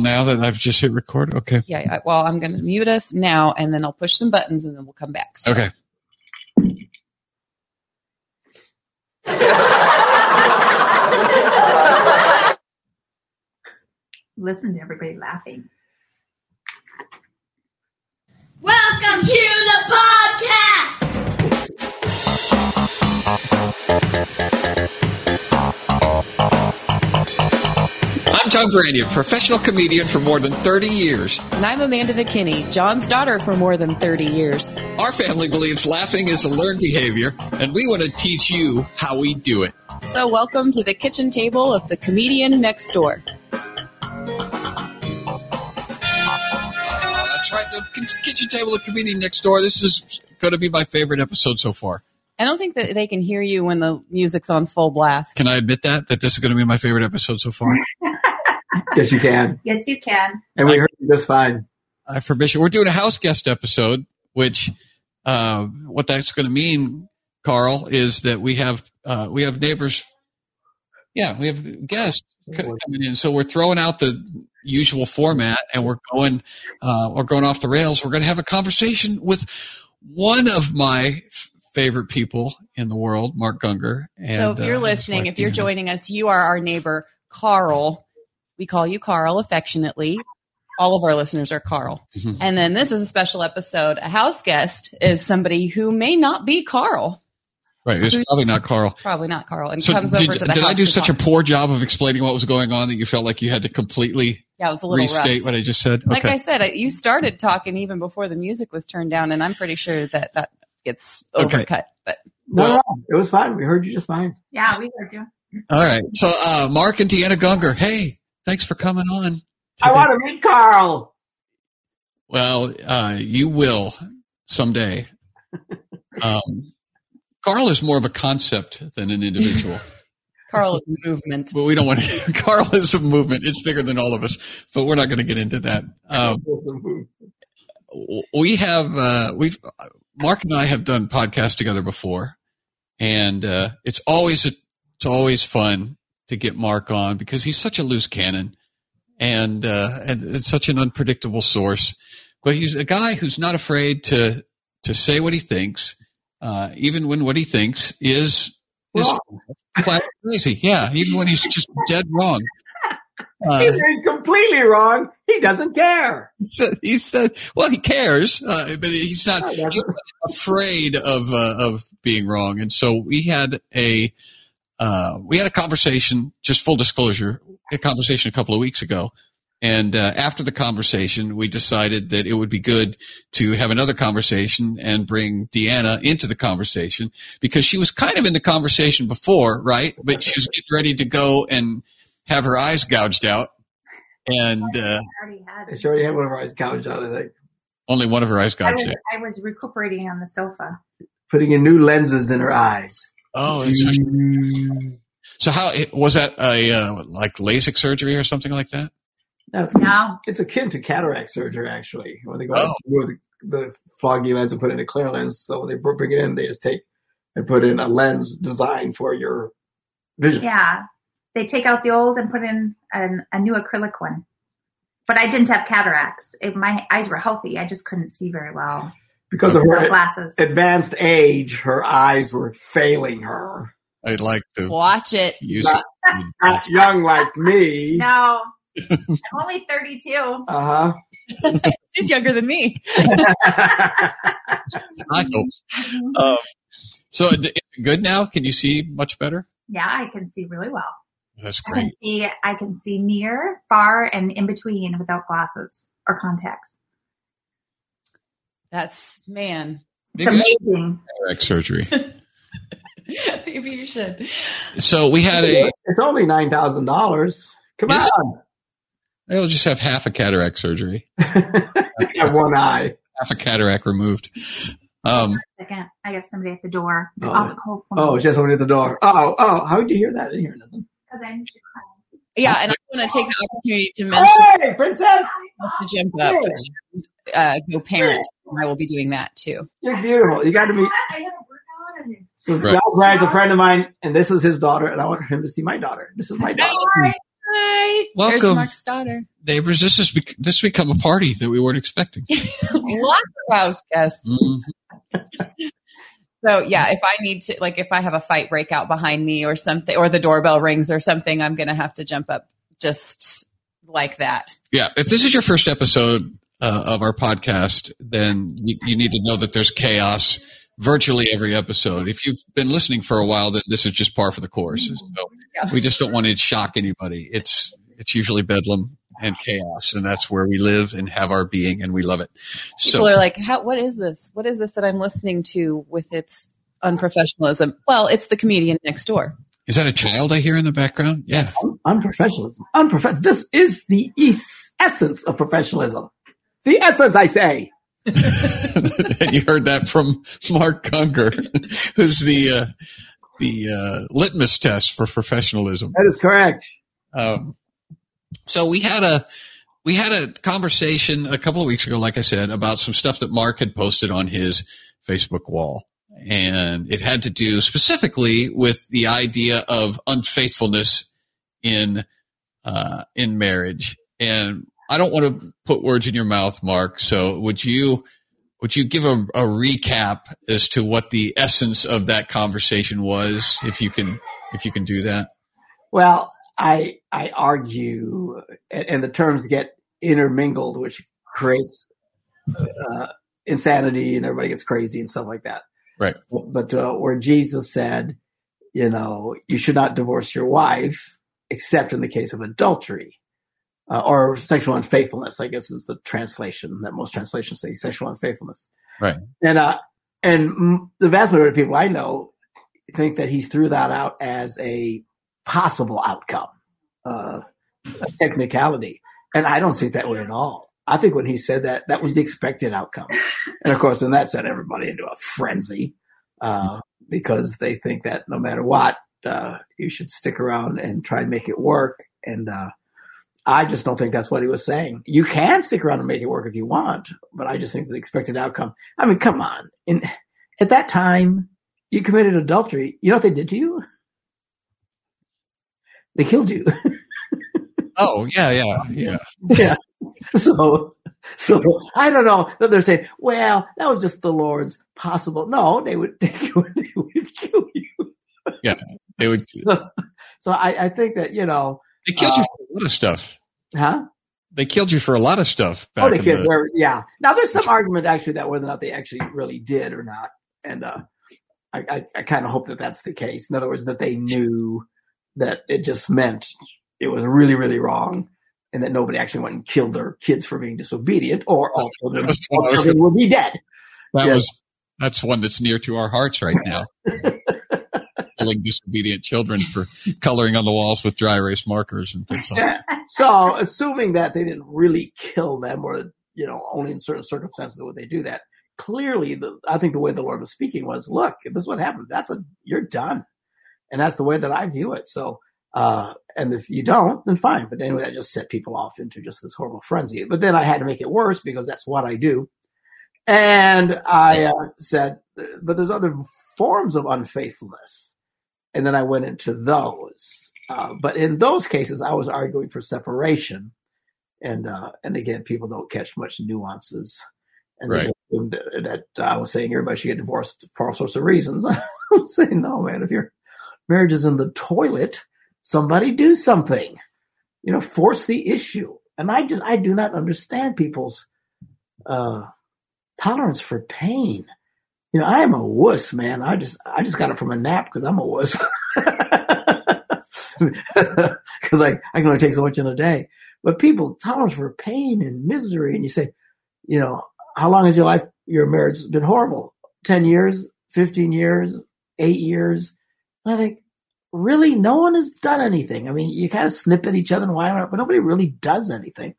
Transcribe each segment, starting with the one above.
Now that I've just hit record, okay. Yeah, yeah. Well, I'm going to mute us now, and then I'll push some buttons, and then we'll come back. So- Okay. Listen to everybody laughing. Welcome to the podcast. I'm John Branyan, a professional comedian for more than 30 years. And I'm Amanda McKinney, John's daughter for more than 30 years. Our family believes laughing is a learned behavior, and we want to teach you how we do it. So, welcome to the kitchen table of the comedian next door. Uh, that's right, the kitchen table of comedian next door. This is going to be my favorite episode so far. I don't think that they can hear you when the music's on full blast. Can I admit that? That this is going to be my favorite episode so far? Yes, you can. Yes, you can. And we heard you just fine. I permission. We're doing a house guest episode, which uh, what that's going to mean, Carl, is that we have uh, we have neighbors. Yeah, we have guests coming in, so we're throwing out the usual format, and we're going uh, we're going off the rails. We're going to have a conversation with one of my favorite people in the world, Mark Gungor. And, so, if you're uh, listening, if you're joining us, you are our neighbor, Carl. We call you Carl affectionately. All of our listeners are Carl. Mhm. And then this is a special episode. A house guest is somebody who may not be Carl. right, it's probably not Carl. Probably not Carl. And So comes did, over to the did house. I do to such a poor job of explaining what was going on that you felt like you had to completely Yeah, it was a little restate rough. what I just said? Like I said, you started talking even before the music was turned down, and I'm pretty sure that that gets Okay. overcut. But No, no, it was fine. We heard you just fine. Yeah, we heard you. All right. So, uh, Mark and Deanna Gungor, hey, thanks for coming on. I want to meet Carl. Well, uh, you will someday. Um, Carl is more of a concept than an individual, Carl is a movement. but we don't want to. Carl is a movement. It's bigger than all of us, but we're not going to get into that. Um, we have uh, we've Mark and I have done podcasts together before, and uh, it's always a, it's always fun to get Mark on because he's such a loose cannon, and uh, and it's such an unpredictable source. But he's a guy who's not afraid to to say what he thinks, uh, even when what he thinks is is flat crazy. Yeah, even when he's just dead wrong. Uh, He's completely wrong. He doesn't care. he said, he said, well, he cares, uh, but he's not No, he doesn't. he's not afraid of uh, of being wrong. And so we had a uh, we had a conversation. Just full disclosure, a conversation a couple of weeks ago. And uh, after the conversation, we decided that it would be good to have another conversation and bring Deanna into the conversation because she was kind of in the conversation before, right? But she was getting ready to go and have her eyes gouged out. And uh, I already had. She already had one of her eyes gouged out, I think. only one of her eyes I gouged was, out. I was recuperating on the sofa. Putting in new lenses in her eyes. Oh, so, so how was that a uh, like LASIK surgery or something like that? No, it's, No, it's akin to cataract surgery, actually. When they go Oh. out with the, the foggy lens and put in a clear lens, so when they bring it in, they just take and put in a lens designed for your vision. yeah. They take out the old and put in an, a new acrylic one. But I didn't have cataracts. It, my eyes were healthy. I just couldn't see very well Because of her glasses. advanced age, her eyes were failing her. I'd like to Watch it. use Not- it. Not young like me. No, I'm only 32. Uh huh. She's younger than me. huh. I hope. Um, so good now? Can you see much better? Yeah, I can see really well. That's I can great. see I can see near, far, and in between without glasses or contacts. That's man. It's Maybe I amazing. cataract surgery. Maybe you should. So we had a. it's only nine thousand dollars. Come Is it? on, I'll just have half a cataract surgery, I have one eye. half a cataract removed. Um, Second, I have somebody at the door. Oh. I'll call Oh, just somebody at the door. Oh, oh, how did you hear that? I didn't hear nothing. because I need. Yeah, and I want to take the opportunity to mention Hey, princess, to jump up and uh, go parent. I will be doing that too. you're beautiful. You got to meet. I gotta work out on it. So Right. John Brad's a friend of mine, and this is his daughter, and I want him to see my daughter. This is my daughter. Hi, Hi. There's Welcome. Mark's daughter. Neighbors, this has bec- this become a party that we weren't expecting. Lots of house guests. Mhm. So yeah, if I need to, like, if I have a fight break out behind me or something, or the doorbell rings or something, I'm going to have to jump up just like that. Yeah, if this is your first episode uh, of our podcast, then you, you need to know that there's chaos virtually every episode. If you've been listening for a while, then this is just par for the course. So we just don't want to shock anybody. It's it's usually bedlam and chaos, and that's where we live and have our being, and we love it. People So are like, "How? What is this? What is this that I'm listening to with its unprofessionalism?" Well, it's the comedian next door. is that a child I hear in the background? Yes. Unprofessionalism. Unprof- This is the es- essence of professionalism. The essence, I say. and you heard that from Mark Gungor, who's the uh, the uh, litmus test for professionalism. That is correct. Um, so we had a we had a conversation a couple of weeks ago, like I said, about some stuff that Mark had posted on his Facebook wall, and it had to do specifically with the idea of unfaithfulness in uh, in marriage. And I don't want to put words in your mouth, Mark. So would you would you give a, a recap as to what the essence of that conversation was, if you can if you can do that? Well, I I argue, and, and the terms get intermingled, which creates uh, insanity, and everybody gets crazy and stuff like that. Right. But uh, where Jesus said, you know, you should not divorce your wife, except in the case of adultery. Uh, or sexual unfaithfulness, I guess is the translation that most translations say sexual unfaithfulness. Right. And, uh, and the vast majority of people I know think that he threw that out as a possible outcome, uh, a technicality. And I don't see it that way at all. I think when he said that, that was the expected outcome. And of course, then that sent everybody into a frenzy, uh, because they think that no matter what, uh, you should stick around and try and make it work. And, uh, I just don't think that's what he was saying. You can stick around and make it work if you want, but I just think the expected outcome. I mean, come on. In, at that time, you committed adultery. You know what they did to you? They killed you. Oh yeah, yeah, yeah. yeah. So, so I don't know that they're saying, well, that was just the Lord's possible. No, they would, they would, they would kill you. Yeah, they would. So I, I think that, you know, They killed you uh, for a lot of stuff. huh? They killed you for a lot of stuff. Back Oh, they killed, the, yeah. Now there's some argument actually that whether or not they actually really did or not. And, uh, I, I, I kind of hope that that's the case. In other words, that they knew that it just meant it was really, really wrong and that nobody actually went and killed their kids for being disobedient or all children, all children would be dead. that was that's one that's near to our hearts right now. Disobedient children for coloring on the walls with dry erase markers and things like that. so assuming that they didn't really kill them or, you know, only in certain circumstances would they do that. Clearly, the, I think the way the Lord was speaking was, look, if this is what happened, that's a, you're done. And that's the way that I view it. So, uh, and if you don't, then fine. But anyway, that just set people off into just this horrible frenzy. But then I had to make it worse because that's what I do. And I uh, said, but there's other forms of unfaithfulness. And then I went into those. Uh, but in those cases, I was arguing for separation. And, uh, and again, people don't catch much nuances. And Right. that, that I was saying everybody should get divorced for all sorts of reasons. I'm saying, no, man, if your marriage is in the toilet, somebody do something, you know, force the issue. And I just, I do not understand people's, uh, tolerance for pain. You know, I am a wuss, man. I just, I just got it from a nap because I'm a wuss. Because I, I can only take so much in a day. But people tolerance for pain and misery, and you say, you know, how long has your life, your marriage been horrible? Ten years, fifteen years, eight years. And I think, really, no one has done anything. I mean, you kind of snip at each other and whine, but nobody really does anything.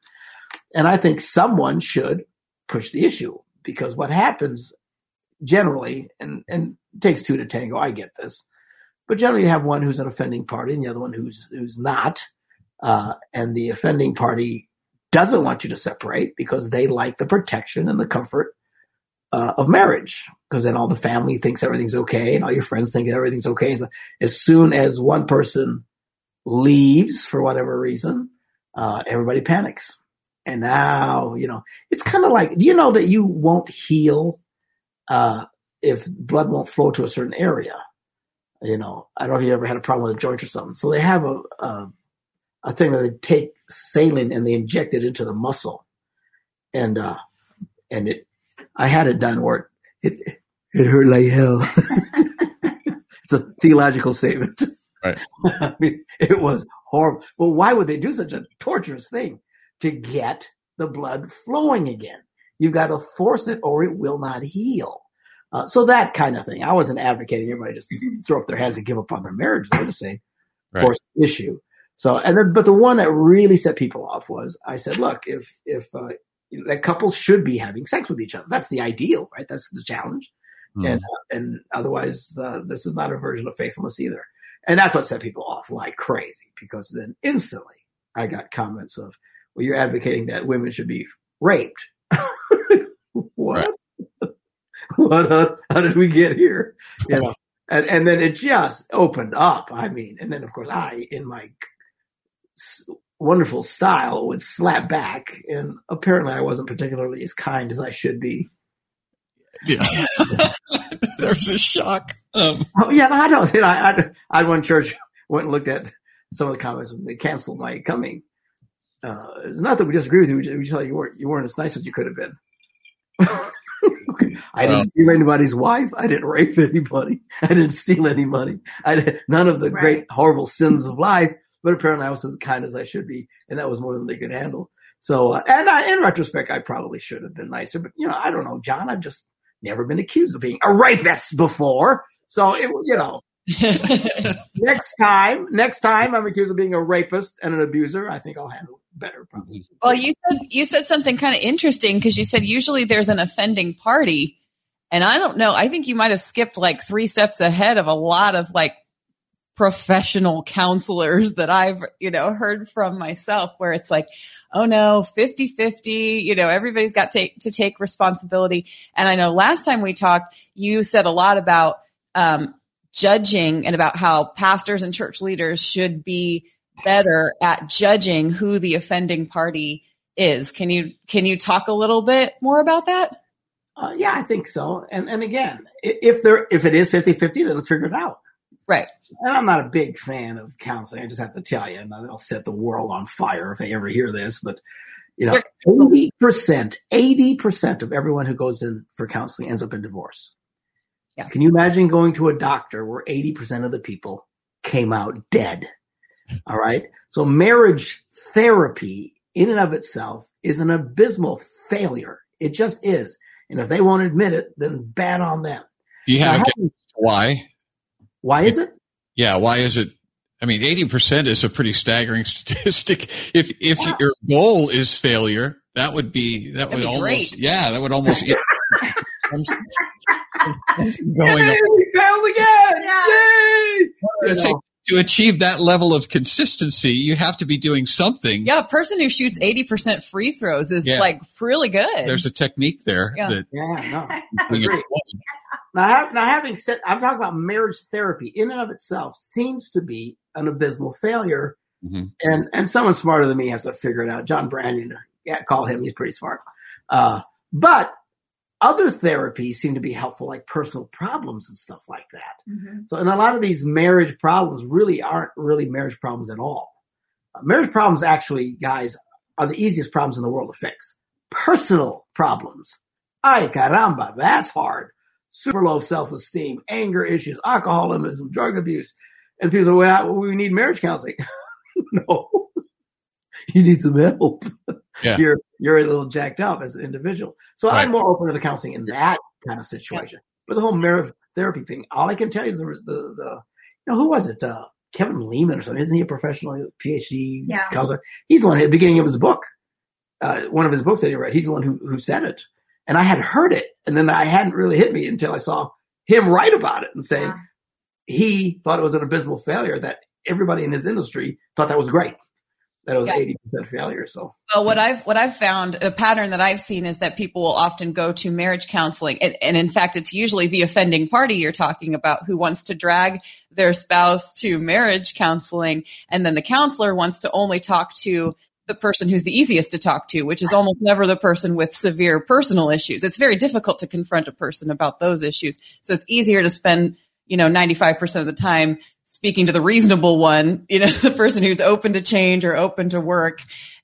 And I think someone should push the issue because what happens generally, and, and takes two to tango, I get this, but generally you have one who's an offending party and the other one who's, who's not. Uh, and the offending party doesn't want you to separate because they like the protection and the comfort uh, of marriage because then all the family thinks everything's okay and all your friends think everything's okay. So as soon as one person leaves for whatever reason, uh, everybody panics. And now, you know, it's kind of like, do you know that you won't heal, uh, if blood won't flow to a certain area? You know, I don't know if you ever had a problem with a joint or something. So they have a, a, a thing that they take saline and they inject it into the muscle. And, uh, and it, I had it done where it, it hurt like hell. it's a theological statement. Right. I mean, it was horrible. Well, why would they do such a torturous thing to get the blood flowing again? You've got to force it or it will not heal. Uh, so that kind of thing. I wasn't advocating everybody just throw up their hands and give up on their marriage. I was just saying, Right. force issue. So, and then, but the one that really set people off was I said, look, if, if, uh, you know, that couples should be having sex with each other. That's the ideal, right? That's the challenge. Hmm. And, uh, and otherwise, uh, this is not a version of faithfulness either. And that's what set people off like crazy because then instantly I got comments of, well, you're advocating that women should be raped. what? How, did we get here? You know, and, and then it just opened up. I mean, and then of course I, in my wonderful style, would slap back. And apparently I wasn't particularly as kind as I should be. Yeah. There's a shock. Um, Oh yeah, I don't. You know, I, I, I church went and looked at some of the comments and they canceled my coming. Uh, it's not that we disagree with you. We just, we just thought you weren't, you weren't as nice as you could have been. I didn't Well. steal anybody's wife. I didn't rape anybody. I didn't steal any money. I did none of the Right. great horrible sins of life. But apparently, I was as kind as I should be, and that was more than they could handle. So, uh, and I, in retrospect, I probably should have been nicer. But you know, I don't know, John. I've just never been accused of being a rapist before. So, it, you know, next time, next time I'm accused of being a rapist and an abuser, I think I'll handle it better. Probably. Well, you said you said something kind of interesting because you said usually there's an offending party, and I don't know. I think you might have skipped like three steps ahead of a lot of like professional counselors that I've, you know, heard from myself where it's like, oh no, 50-50, you know, everybody's got to, to take responsibility. And I know last time we talked, you said a lot about um, judging and about how pastors and church leaders should be better at judging who the offending party is. Can you can you talk a little bit more about that? Uh, yeah, I think so. And and again, if there if it is 50-50, then let's figure it out. Right. And I'm not a big fan of counseling. I just have to tell you, and they'll set the world on fire if they ever hear this. But you know, eighty percent, eighty percent of everyone who goes in for counseling ends up in divorce. Yeah. Can you imagine going to a doctor where eighty percent of the people came out dead? All right. So marriage therapy in and of itself is an abysmal failure. It just is. And if they won't admit it, then bad on them. do you have a guess why? why is it? Yeah, why is it? I mean, eighty percent is a pretty staggering statistic. If if Yeah. your goal is failure, that would be that That'd would be almost great. yeah, that would almost going on. failed again! Yeah. Yay! I'd say to achieve that level of consistency, you have to be doing something. Yeah, a person who shoots 80% free throws is Yeah. like really good. There's a technique there Yeah. that Yeah, no. Now, now, having said, I'm talking about marriage therapy in and of itself seems to be an abysmal failure. Mhm. And and someone smarter than me has to figure it out. John Branyan, yeah, call him. He's pretty smart. Uh, but other therapies seem to be helpful, like personal problems and stuff like that. Mhm. So, and a lot of these marriage problems really aren't really marriage problems at all. Uh, marriage problems, actually, guys, are the easiest problems in the world to fix. Personal problems. Ay caramba, that's hard. Super low self-esteem, anger issues, alcoholism, drug abuse. And people say, well, we need marriage counseling. no. You need some help. Yeah. You're, you're a little jacked up as an individual. So Right. I'm more open to the counseling in that kind of situation. But the whole marriage therapy thing, all I can tell you is there was the, the, you know, who was it? Uh, Kevin Leman or something. Isn't he a professional PhD Yeah. counselor? He's the one at the beginning of his book. Uh, one of his books that he read. He's the one who, who said it. And I had heard it. And then I hadn't really hit me until I saw him write about it and say Yeah. he thought it was an abysmal failure that everybody in his industry thought that was great. That it was Yeah. eighty percent failure. So Well, what I've what I've found a pattern that I've seen is that people will often go to marriage counseling, and, and in fact, it's usually the offending party you're talking about who wants to drag their spouse to marriage counseling, and then the counselor wants to only talk to the person who's the easiest to talk to, which is almost never the person with severe personal issues. It's very difficult to confront a person about those issues, so it's easier to spend you know 95% of the time speaking to the reasonable one, you know, the person who's open to change or open to work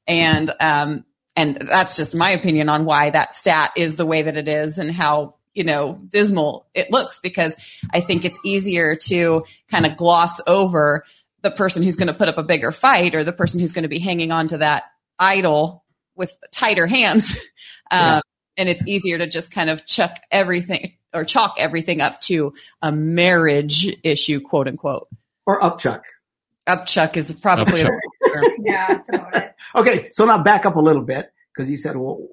and um and that's just my opinion on why that stat is the way that it is and how you know dismal it looks because i think it's easier to kind of gloss over the person who's going to put up a bigger fight or the person who's going to be hanging on to that idol with tighter hands um, Yeah. and it's easier to just kind of chuck everything or chalk everything up to a marriage issue quote unquote or upchuck. upchuck is probably a Upchuck. Yeah, that's. Okay, so now back up a little bit because you said, well,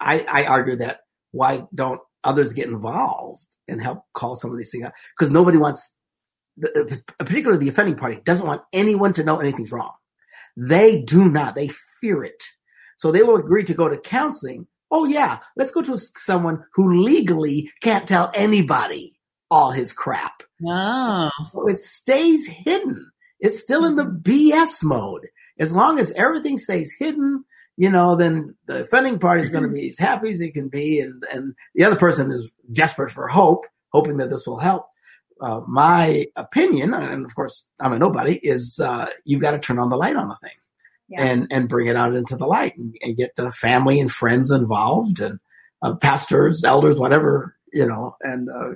I, I argue that why don't others get involved and help call some of these things out? Because nobody wants, the- particularly the offending party, doesn't want anyone to know anything's wrong. They do not. They fear it. So they will agree to go to counseling. Oh yeah, let's go to someone who legally can't tell anybody all his crap. oh So it stays hidden. It's still in the BS mode. As long as everything stays hidden, you know, then the offending party is going to be as happy as he can be, and and the other person is desperate for hope, hoping that this will help. Uh, my opinion, and of course I'm a nobody, is uh, you've got to turn on the light on the thing Yeah. and and bring it out into the light and, and get the family and friends involved and uh, pastors, elders, whatever you know, and uh,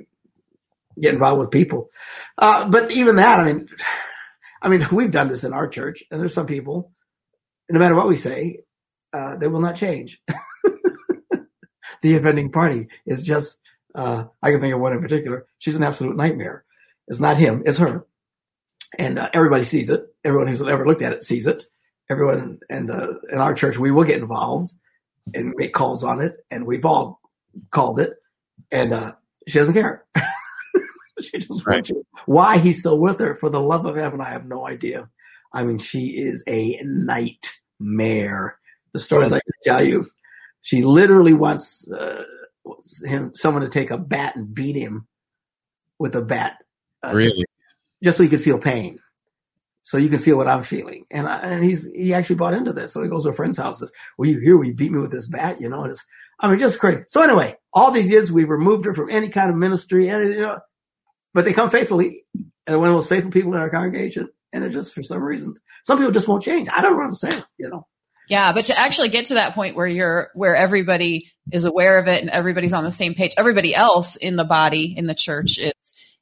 get involved with people. Uh, but even that, I mean, I mean, we've done this in our church, and there's some people, no matter what we say, uh, they will not change. the offending party is just, uh, I can think of one in particular. She's an absolute nightmare. It's not him, it's her. And uh, everybody sees it. Everyone who's ever looked at it sees it. Everyone, and uh, in our church, we will get involved and make calls on it, and we've all called it, and uh, she doesn't care. she just Right. wants you. Why he's still with her, for the love of heaven, I have no idea. I mean, she is a nightmare. The stories I can tell you, she literally wants uh, him, someone to take a bat and beat him with a bat, uh, Really? just so he could feel pain. So you can feel what I'm feeling, and I, and he's he actually bought into this. So he goes to a friend's house. Says, "Well, you here? We beat me with this bat, you know." And it's, I mean, just crazy. So anyway, all these years we removed her from any kind of ministry, and you know, but they come faithfully, and one of the most faithful people in our congregation. And it just for some reason, some people just won't change. I don't understand, you know. Yeah, but to actually get to that point where you're where everybody is aware of it and everybody's on the same page, everybody else in the body in the church is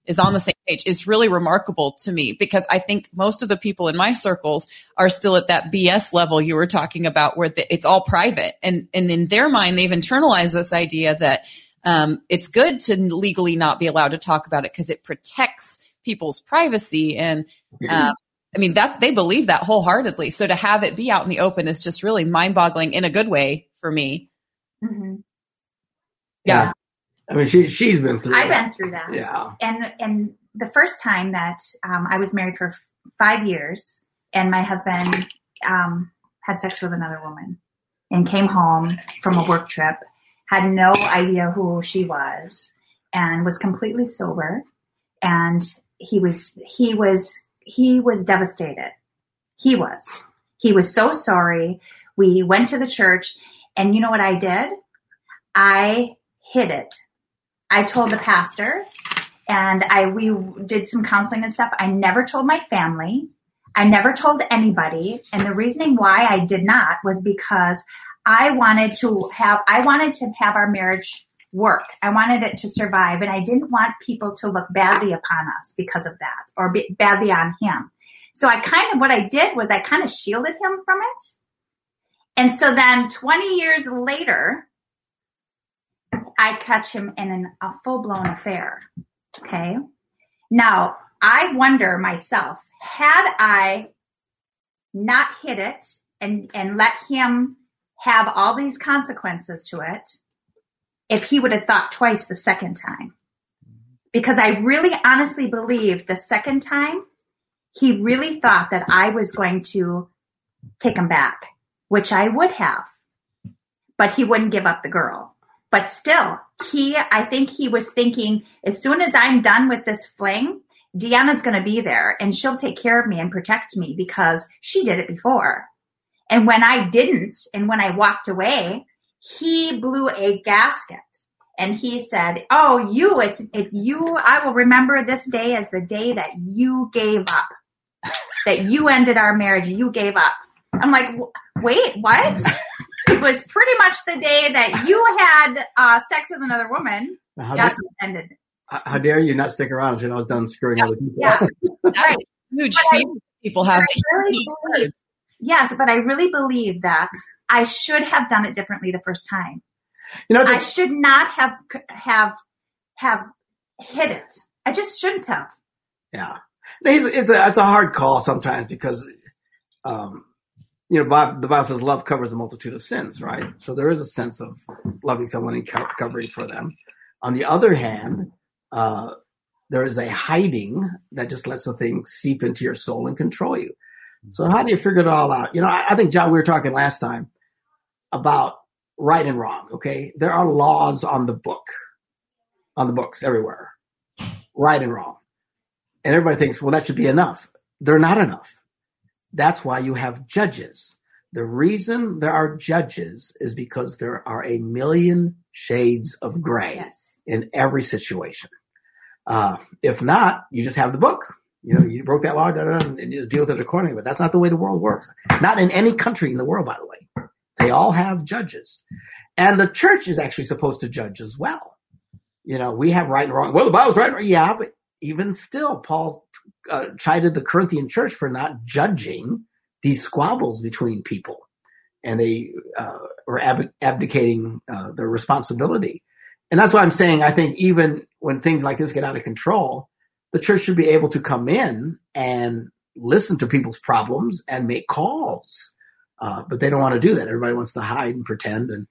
is on the same page is really remarkable to me because I think most of the people in my circles are still at that BS level you were talking about where the, it's all private and and in their mind they've internalized this idea that um, it's good to legally not be allowed to talk about it because it protects people's privacy and um, I mean that they believe that wholeheartedly. So to have it be out in the open is just really mind-boggling in a good way for me. hmm Yeah. I mean, she she's been through. I've been through that. Yeah. and and the first time that um, I was married for f- five years, and my husband um, had sex with another woman, and came home from a work trip, had no idea who she was, and was completely sober, and he was he was he was devastated. He was he was so sorry. We went to the church, and you know what I did? I hid it. I told the pastor and I we did some counseling and stuff. I never told my family. I never told anybody, and the reasoning why I did not was because I wanted to have I wanted to have our marriage work. I wanted it to survive, and I didn't want people to look badly upon us because of that, or badly on him. So I kind of what I did was I kind of shielded him from it. And so then 20 years later, I catch him in an, a full blown affair. Okay. Now I wonder myself, had I not hit it and, and let him have all these consequences to it, if he would have thought twice the second time. Because I really honestly believe the second time he really thought that I was going to take him back, which I would have. But he wouldn't give up the girl. But still, he, I think he was thinking, as soon as I'm done with this fling, Deanna's going to be there and she'll take care of me and protect me because she did it before. And when I didn't, and when I walked away, he blew a gasket and he said, "Oh, you, it's it's you. I will remember this day as the day that you gave up, that you ended our marriage. You gave up." I'm like, "Wait, what?" It was pretty much the day that you had uh, sex with another woman. How, That's dare, what ended. how dare you not stick around until I was done screwing other people? Yeah, right. Huge I- people have. I really believe- Yes, but I really believe that I should have done it differently the first time. You know, I should not have have have hit it. I just shouldn't have. yeah, it's, it's a it's a hard call sometimes because, um, you know, Bob, the Bible says love covers a multitude of sins, right? So there is a sense of loving someone and co- covering for them. On the other hand, uh, there is a hiding that just lets the thing seep into your soul and control you. So how do you figure it all out? You know, I, I think John, we were talking last time about right and wrong. Okay, there are laws on the book, on the books everywhere, right and wrong, and everybody thinks, well, that should be enough. They're not enough. That's why you have judges. The reason there are judges is because there are a million shades of gray Yes. in every situation. Uh, if not, you just have the book. You know, you broke that law, da, da, da, and you just deal with it accordingly. But that's not the way the world works. Not in any country in the world, by the way. They all have judges. And the church is actually supposed to judge as well. You know, we have right and wrong. Well, the Bible's right and wrong. Yeah, but even still, Paul uh, chided the Corinthian church for not judging these squabbles between people. And they uh, were ab- abdicating uh, their responsibility. And that's why I'm saying I think even when things like this get out of control, the church should be able to come in and listen to people's problems and make calls. Uh, but they don't want to do that. Everybody wants to hide and pretend. And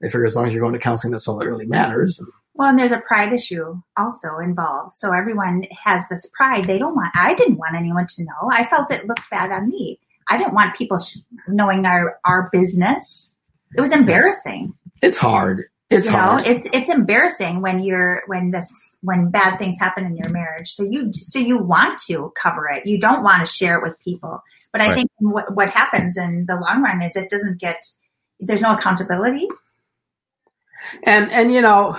they figure as long as you're going to counseling, that's all that really matters. And Well, and there's a pride issue also involved. So everyone has this pride. They don't want. I didn't want anyone to know. I felt it looked bad on me. I didn't want people sh- knowing our our business. It was embarrassing. it's hard. It's you know, hard. it's it's embarrassing when you're when this when bad things happen in your marriage. So you so you want to cover it. You don't want to share it with people. But I Right. think what what happens in the long run is it doesn't get there's no accountability. And and you know,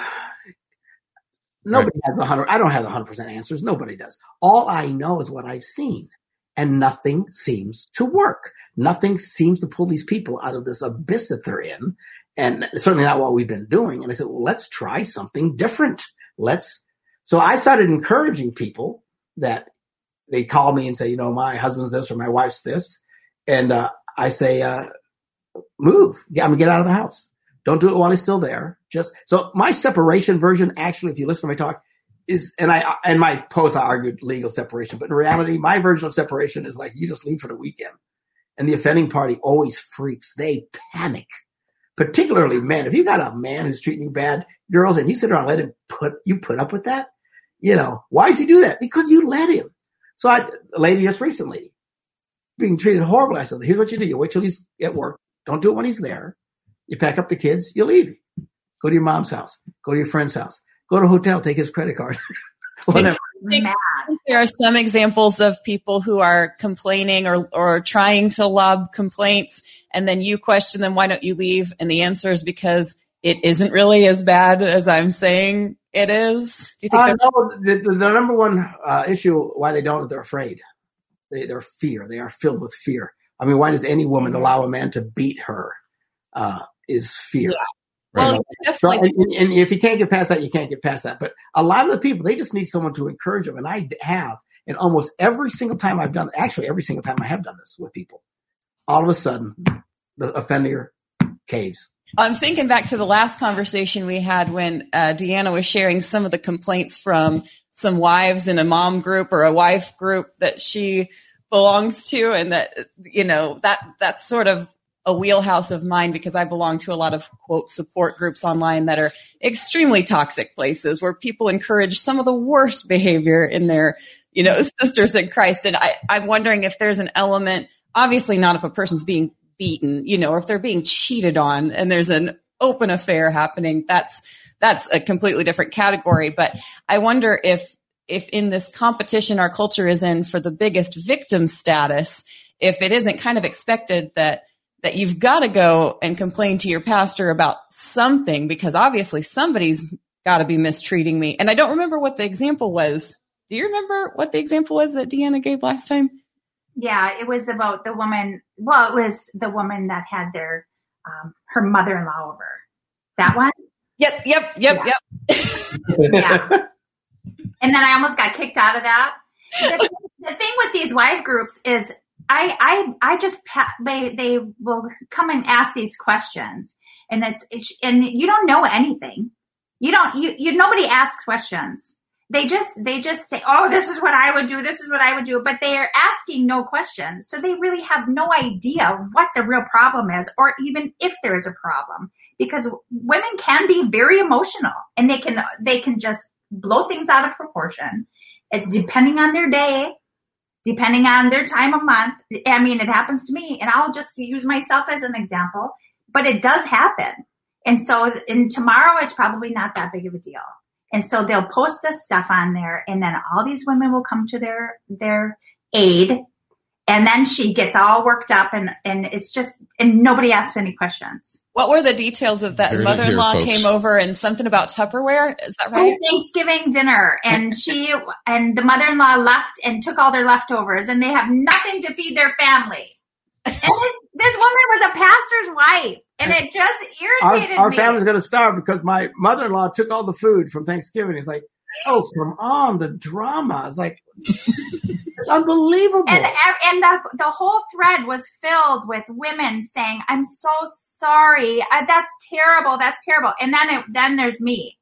nobody has the hundred. I don't have the hundred percent answers. Nobody does. All I know is what I've seen, and nothing seems to work. Nothing seems to pull these people out of this abyss that they're in, and certainly not what we've been doing. And I said, well, let's try something different. Let's. So I started encouraging people that they call me and say, you know, my husband's this or my wife's this, and uh, I say, uh, move. I mean, get out of the house. Don't do it while he's still there. Just so my separation version, actually, if you listen to my talk, is and I and my post I argued legal separation, but in reality, my version of separation is like you just leave for the weekend, and the offending party always freaks. They panic, particularly men. If you got a man who's treating you bad, girls, and you sit around and let him put you put up with that, you know why does he do that? Because you let him. So I, a lady just recently being treated horribly. I said, here's what you do: you wait till he's at work. Don't do it when he's there. You pack up the kids, you leave. Go to your mom's house. Go to your friend's house. Go to a hotel, take his credit card. Whatever. There are some examples of people who are complaining or, or trying to lob complaints, and then you question them, why don't you leave? And the answer is because it isn't really as bad as I'm saying it is. Do you think Uh, no, the, the, the number one uh, issue why they don't, they're afraid. They, they're fear. They are filled with fear. I mean, why does any woman allow a man to beat her? Uh, is fear. Well. So, and, and if you can't get past that, you can't get past that. But a lot of the people, they just need someone to encourage them. And I have. And almost every single time I've done, actually every single time I have done this with people, all of a sudden the offender caves. I'm thinking back to the last conversation we had when uh, Deanna was sharing some of the complaints from some wives in a mom group or a wife group that she belongs to, and that you know that that's sort of a wheelhouse of mine because I belong to a lot of quote support groups online that are extremely toxic places where people encourage some of the worst behavior in their you know sisters in Christ, and I, I'm wondering if there's an element obviously not if a person's being beaten, you know, or if they're being cheated on and there's an open affair happening. That's that's a completely different category. But I wonder if if in this competition our culture is in for the biggest victim status, if it isn't kind of expected that that you've got to go and complain to your pastor about something because obviously somebody's got to be mistreating me. And I don't remember what the example was. Do you remember what the example was that Deanna gave last time? Yeah, it was about the woman. Well, it was the woman that had their um, her mother-in-law over. That one. Yep, yep, yep, Yeah. yep. Yeah. and then I almost got kicked out of that. The, the thing with these wife groups is I, I, I just, they, they will come and ask these questions and it's, it's, and you don't know anything. You don't, you, you, nobody asks questions. They just, they just say, oh, this is what I would do. This is what I would do. But they are asking no questions. So they really have no idea what the real problem is or even if there is a problem because women can be very emotional and they can, they can just blow things out of proportion. Depending on their day, depending on their time of month. I mean, it happens to me and I'll just use myself as an example, but it does happen. And so, in tomorrow it's probably not that big of a deal. And so they'll post this stuff on there and then all these women will come to their, their aid. And then she gets all worked up and, and it's just, and nobody asks any questions. What were the details of that? Heard it here, Mother-in-law folks. came over and something about Tupperware. Is that right? was Thanksgiving dinner and she and the mother-in-law left and took all their leftovers and they have nothing to feed their family. And this, this woman was a pastor's wife and it just Our, irritated our me. family's going to starve because my mother-in-law took all the food from Thanksgiving. He's like, oh, come on, the drama. It's like, it's unbelievable. and and the the whole thread was filled with women saying, "I'm so sorry. Uh, that's terrible. That's terrible." And then it, then there's me.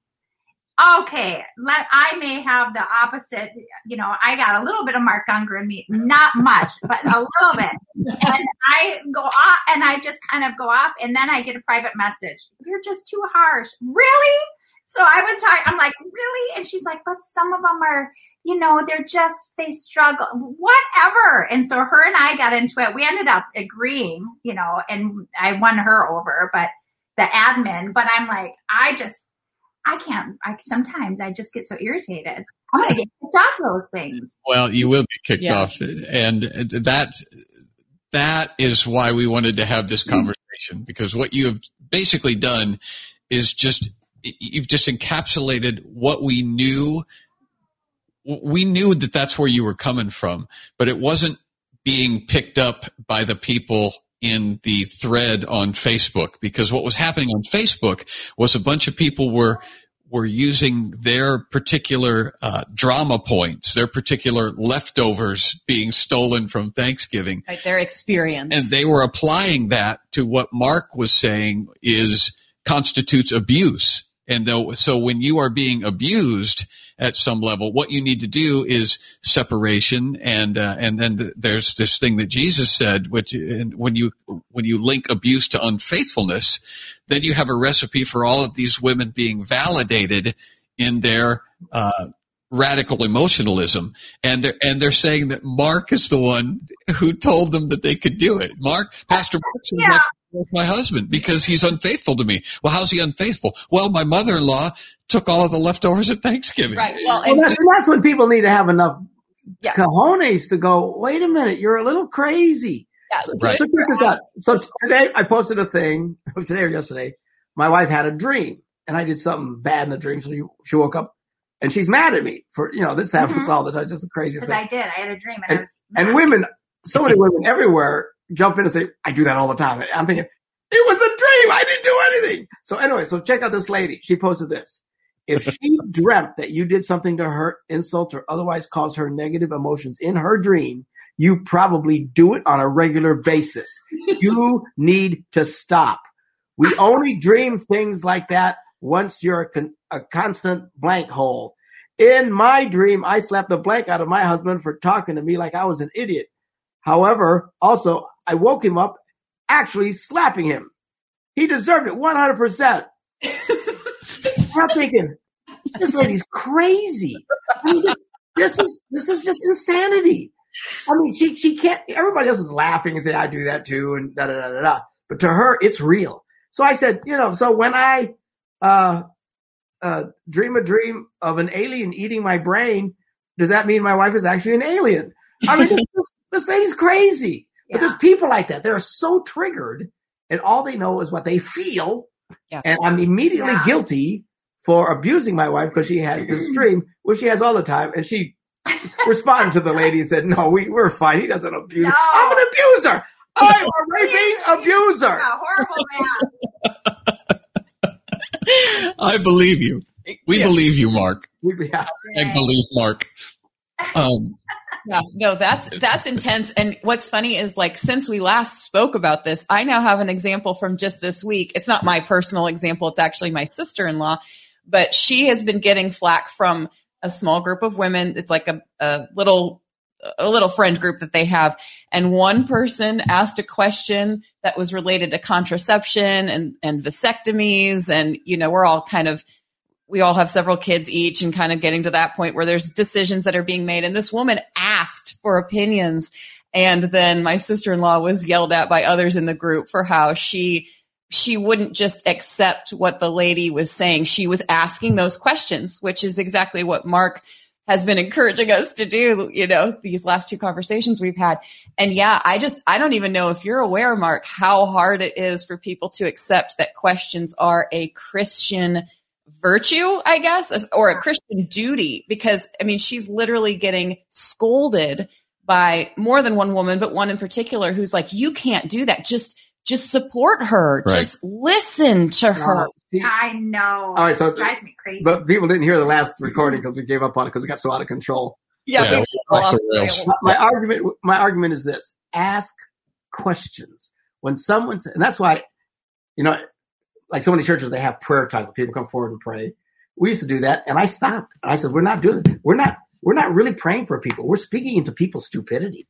Okay, let I may have the opposite. You know, I got a little bit of Mark Gungor in me, not much, but a little bit. And I go off, and I just kind of go off, and then I get a private message. You're just too harsh. Really? So I was talking, I'm like, really? And she's like, but some of them are, you know, they're just, they struggle, whatever. And so her and I got into it. We ended up agreeing, you know, and I won her over, but the admin, but I'm like, I just, I can't, I sometimes I just get so irritated. I'm going to get kicked off those things. Well, you will be kicked Yeah. off, and that that is why we wanted to have this mm-hmm. conversation because what you have basically done is just you've just encapsulated what we knew. We knew that that's where you were coming from, but it wasn't being picked up by the people in the thread on Facebook because what was happening on Facebook was a bunch of people were were using their particular uh, drama points, their particular leftovers being stolen from Thanksgiving, Right, their experience. and they were applying that to what Mark was saying is constitutes abuse. And though, so when you are being abused at some level, what you need to do is separation. And, uh, and then there's this thing that Jesus said, which and when you, when you link abuse to unfaithfulness, then you have a recipe for all of these women being validated in their, uh, radical emotionalism. And they're, and they're saying that Mark is the one who told them that they could do it. Mark, Pastor Mark Yeah. That with my husband because he's unfaithful to me. Well, how's he unfaithful? Well, my mother-in-law took all of the leftovers at Thanksgiving. right. Well, Well, and that's, and that's when people need to have enough Yeah. cojones to go, wait a minute, you're a little crazy. yeah, So, Right. so check this out. So today I posted a thing, today or yesterday, my wife had a dream and I did something bad in the dream. So she, she woke up and she's mad at me for, you know, this happens Mhm. all the time. Just the craziest Because thing. I did. I had a dream and, I was. And women, so many women everywhere jump in and say, I do that all the time. And I'm thinking, it was a dream. I didn't do anything. So anyway, so check out this lady. She posted this. If she dreamt that you did something to hurt, insult, or otherwise cause her negative emotions in her dream, you probably do it on a regular basis. you need to stop. We only dream things like that once you're a, con- a constant blank hole. In my dream, I slapped the blank out of my husband for talking to me like I was an idiot. However, also, I woke him up actually slapping him. He deserved it 100%. I'm thinking, this lady's crazy. I mean, this, this is, this is just insanity. I mean, she she can't. Everybody else is laughing and say I do that too, and da da da da da. But to her, it's real. So I said, you know, so when I uh, uh, dream a dream of an alien eating my brain, does that mean my wife is actually an alien? I mean, this, this lady's crazy. But Yeah. there's people like that. They're so triggered, and all they know is what they feel. Yeah. And I'm immediately Yeah. guilty for abusing my wife because she had this dream, which she has all the time, and she responded to the lady and said, "No, we we're fine. He doesn't abuse. No. I'm an abuser. I'm a raping abuser." A horrible man. I believe you. We Yeah. believe you, Mark. We- yeah. I believe Mark. Um, Yeah, no, that's that's intense. And what's funny is like since we last spoke about this, I now have an example from just this week. It's not my personal example, it's actually my sister-in-law, but she has been getting flack from a small group of women. It's like a, a little a little friend group that they have. And one person asked a question that was related to contraception and, and vasectomies. And, you know, we're all kind of we all have several kids each and kind of getting to that point where there's decisions that are being made. And this woman asked for opinions. And then my sister-in-law was yelled at by others in the group for how she, she wouldn't just accept what the lady was saying. She was asking those questions, which is exactly what Mark has been encouraging us to do, you know, these last two conversations we've had. And yeah, I just, I don't even know if you're aware, Mark, how hard it is for people to accept that questions are a Christian virtue, I guess, or a Christian duty, because I mean, she's literally getting scolded by more than one woman, but one in particular who's like, you can't do that. Just, just support her. Right. Just listen to her. I know. all right, so It drives me crazy. but people didn't hear the last recording because we gave up on it because it got so out of control. Yeah. Yeah, we we're fell off off the the rails. rails. My, my argument, my argument is this: ask questions when someone, sa- and that's why, you know, like so many churches, they have prayer time. People come forward and pray. We used to do that, and I stopped. And I said, "We're not doing this. We're not. We're not really praying for people. We're speaking into people's stupidity,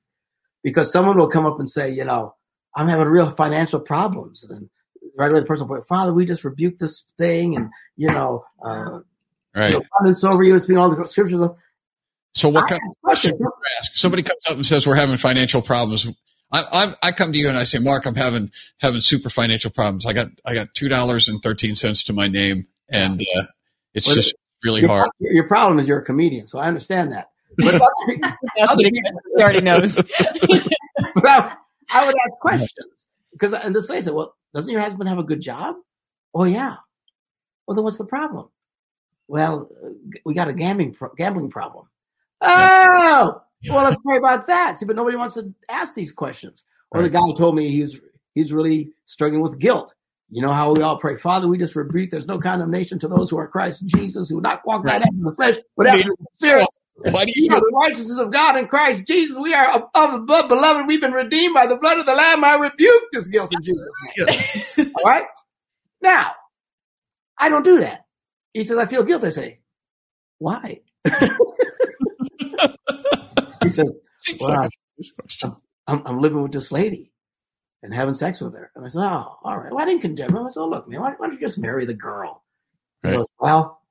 because someone will come up and say, you know, I'm having real financial problems, and then right away the person will pray, Father, we just rebuke this thing, and you know, uh, right. abundance over you. It's being all the scriptures. So what I kind of ask questions questions. you ask? Somebody comes up and says we're having financial problems. I, I, I come to you and I say, Mark, I'm having having super financial problems. I got I got two dollars and thirteen cents to my name, and uh, it's Well, just really Your, hard. your problem is you're a comedian, so I understand that. But, That's what he, he already knows. but I, I would ask questions because, and this lady said, "Well, doesn't your husband have a good job?" Oh yeah. Well, then what's the problem? Well, uh, we got a gambling pro- gambling problem. Oh, well, let's pray about that. See, but nobody wants to ask these questions. Or the guy told me he's he's really struggling with guilt. You know how we all pray, Father, we just rebuke. There's no condemnation to those who are Christ Jesus, who not walk by Right. in the flesh, but after the spirit. Why do You know, the righteousness of God in Christ Jesus. We are of, of the blood, beloved. We've been redeemed by the blood of the Lamb. I rebuke this guilt in Jesus' All right. Now, I don't do that. He says, I feel guilt. I say, why? he says, Wow. like this question. I'm, I'm living with this lady and having sex with her. And I said, oh, all right. Well, I didn't condemn him. I said, oh, look, man, why, why don't you just marry the girl? He Right. goes, well,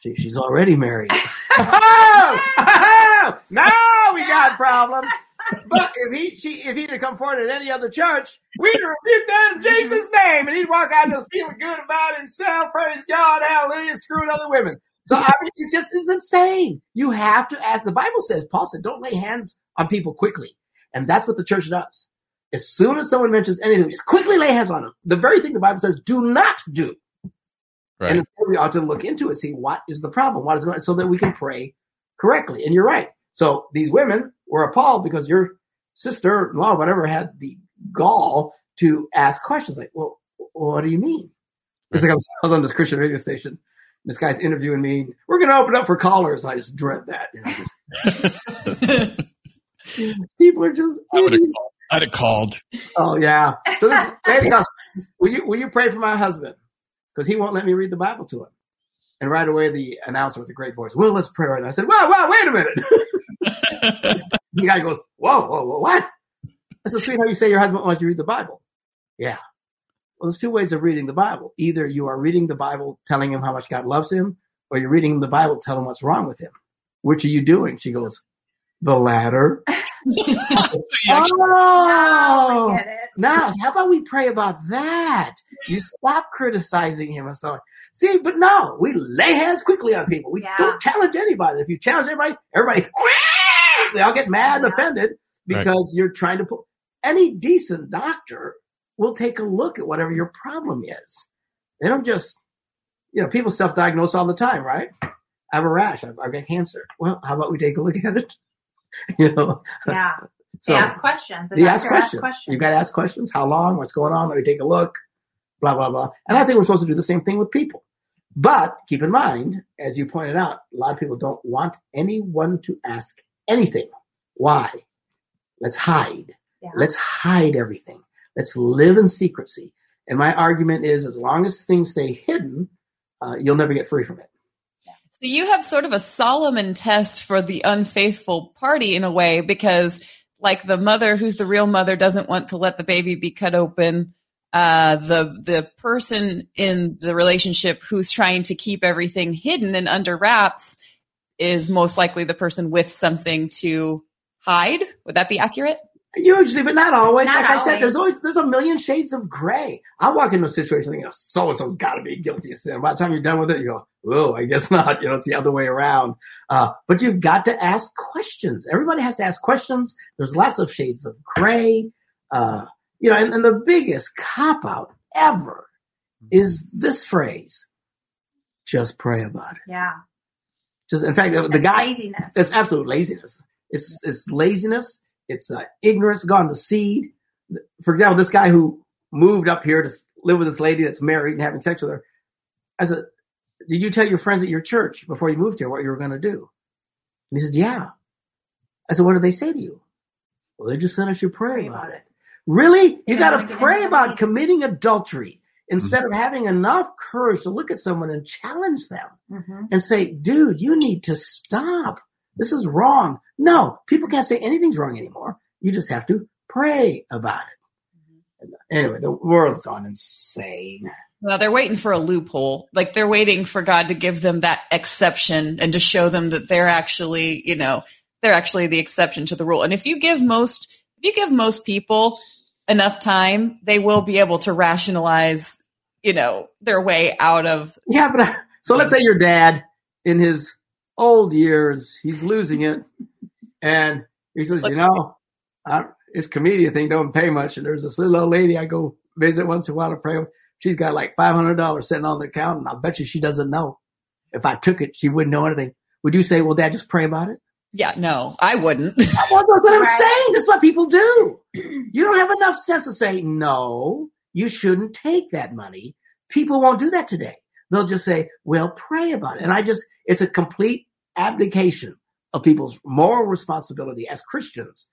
she, she's already married. oh, oh, now we got problems. But if he, she, if he'd have come forward at any other church, we'd have rebuked that in Jesus' name, and he'd walk out just feeling good about himself. Praise God, hallelujah, screwing other women. So I mean, it just is insane. You have to ask. The Bible says, Paul said, don't lay hands on people quickly, and that's what the church does. As soon as someone mentions anything, just quickly lay hands on them. The very thing the Bible says, do not do. Right. And we ought to look into it, see what is the problem, what is going on, so that we can pray correctly. And you're right. So these women were appalled because your sister-in-law, whatever, had the gall to ask questions like, "Well, what do you mean?" It's like I was, I was on this Christian radio station. This guy's interviewing me. We're going to open up for callers. I just dread that. You know, just, people are just. I would have called. I'd have called. Oh yeah. So this lady goes, "Will you will you pray for my husband? Because he won't let me read the Bible to him." And right away, the announcer with a great voice, "Well, let's pray right now." I said, "Wow, wow, wait a minute." the guy goes, "Whoa, whoa, whoa, what?" I said, "Sweetheart, you say your husband wants you to read the Bible." Yeah. Well, there's two ways of reading the Bible. Either you are reading the Bible telling him how much God loves him, or you're reading the Bible telling him what's wrong with him. Which are you doing? She goes, The latter. Oh, now oh, I now how about we pray about that? You stop criticizing him and so on. See, but no, we lay hands quickly on people. We Yeah. don't challenge anybody. If you challenge everybody, everybody they all get mad and offended because you're trying to put any decent doctor will take a look at whatever your problem is. They don't just you know, people self-diagnose all the time, right? I have a rash. I've, I've got cancer. Well, how about we take a look at it? you know, Yeah. so they ask questions. The ask questions. questions. You got to ask questions. How long? What's going on? Let me take a look. Blah blah blah. And I think we're supposed to do the same thing with people. But keep in mind, as you pointed out, a lot of people don't want anyone to ask anything. Why? Let's hide. Yeah. Let's hide everything. Let's live in secrecy. And my argument is, as long as things stay hidden, uh, you'll never get free from it. So you have sort of a Solomon test for the unfaithful party in a way, because like the mother who's the real mother doesn't want to let the baby be cut open. Uh, the the person in the relationship who's trying to keep everything hidden and under wraps is most likely the person with something to hide. Would that be accurate? Usually, but not always. Not like I said, there's always there's a million shades of gray. I walk into a situation thinking, so and so's got to be guilty of sin. By the time you're done with it, you go, oh, I guess not. You know, it's the other way around. Uh, but you've got to ask questions. Everybody has to ask questions. There's lots of shades of gray. Uh, you know, and, and the biggest cop out ever is this phrase: just pray about it. Yeah. Just in fact, the, the guy. laziness. It's absolute laziness. It's it's laziness. It's uh, ignorance gone to seed. For example, this guy who moved up here to live with this lady that's married and having sex with her. I said, "Did you tell your friends at your church before you moved here what you were going to do?" And he said, "Yeah." I said, "What did they say to you?" Well, they just said I should pray Pray about about it. Really? You don't got wanna pray about fights. committing adultery instead of having enough courage to look at someone and challenge them hmm and say, dude, you need to stop. This is wrong. No, people can't say anything's wrong anymore. You just have to pray about it. Anyway, the world's gone insane. Well, they're waiting for a loophole. Like they're waiting for God to give them that exception and to show them that they're actually, you know, they're actually the exception to the rule. And if you give most, if you give most people enough time, they will be able to rationalize, you know, their way out of. Yeah, but uh, so let's say your dad in his old years, he's losing it. And he says, you know, I, this comedian thing don't pay much. And there's this little old lady I go visit once in a while to pray with. She's got like $500 sitting on the account. And I bet you she doesn't know. If I took it, she wouldn't know anything. Would you say, well, dad, just pray about it? Yeah, no, I wouldn't. Well, that's what I'm Right. saying. That's what people do. You don't have enough sense to say, no, you shouldn't take that money. People won't do that today. They'll just say, well, pray about it. And I just, it's a complete abdication of people's moral responsibility as Christians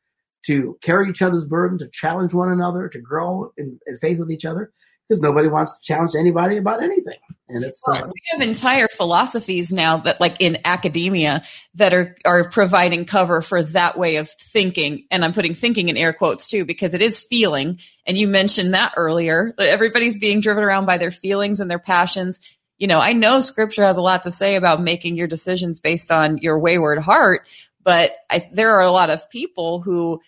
to carry each other's burden, to challenge one another, to grow in, in faith with each other, because nobody wants to challenge anybody about anything. And it's, uh, we have entire philosophies now that like in academia that are are providing cover for that way of thinking. And i'm putting thinking in air quotes too because it is feeling. And you mentioned that earlier. Everybody's being driven around by their feelings and their passions you know i know scripture has a lot to say about making your decisions based on your wayward heart but I, there are a lot of people who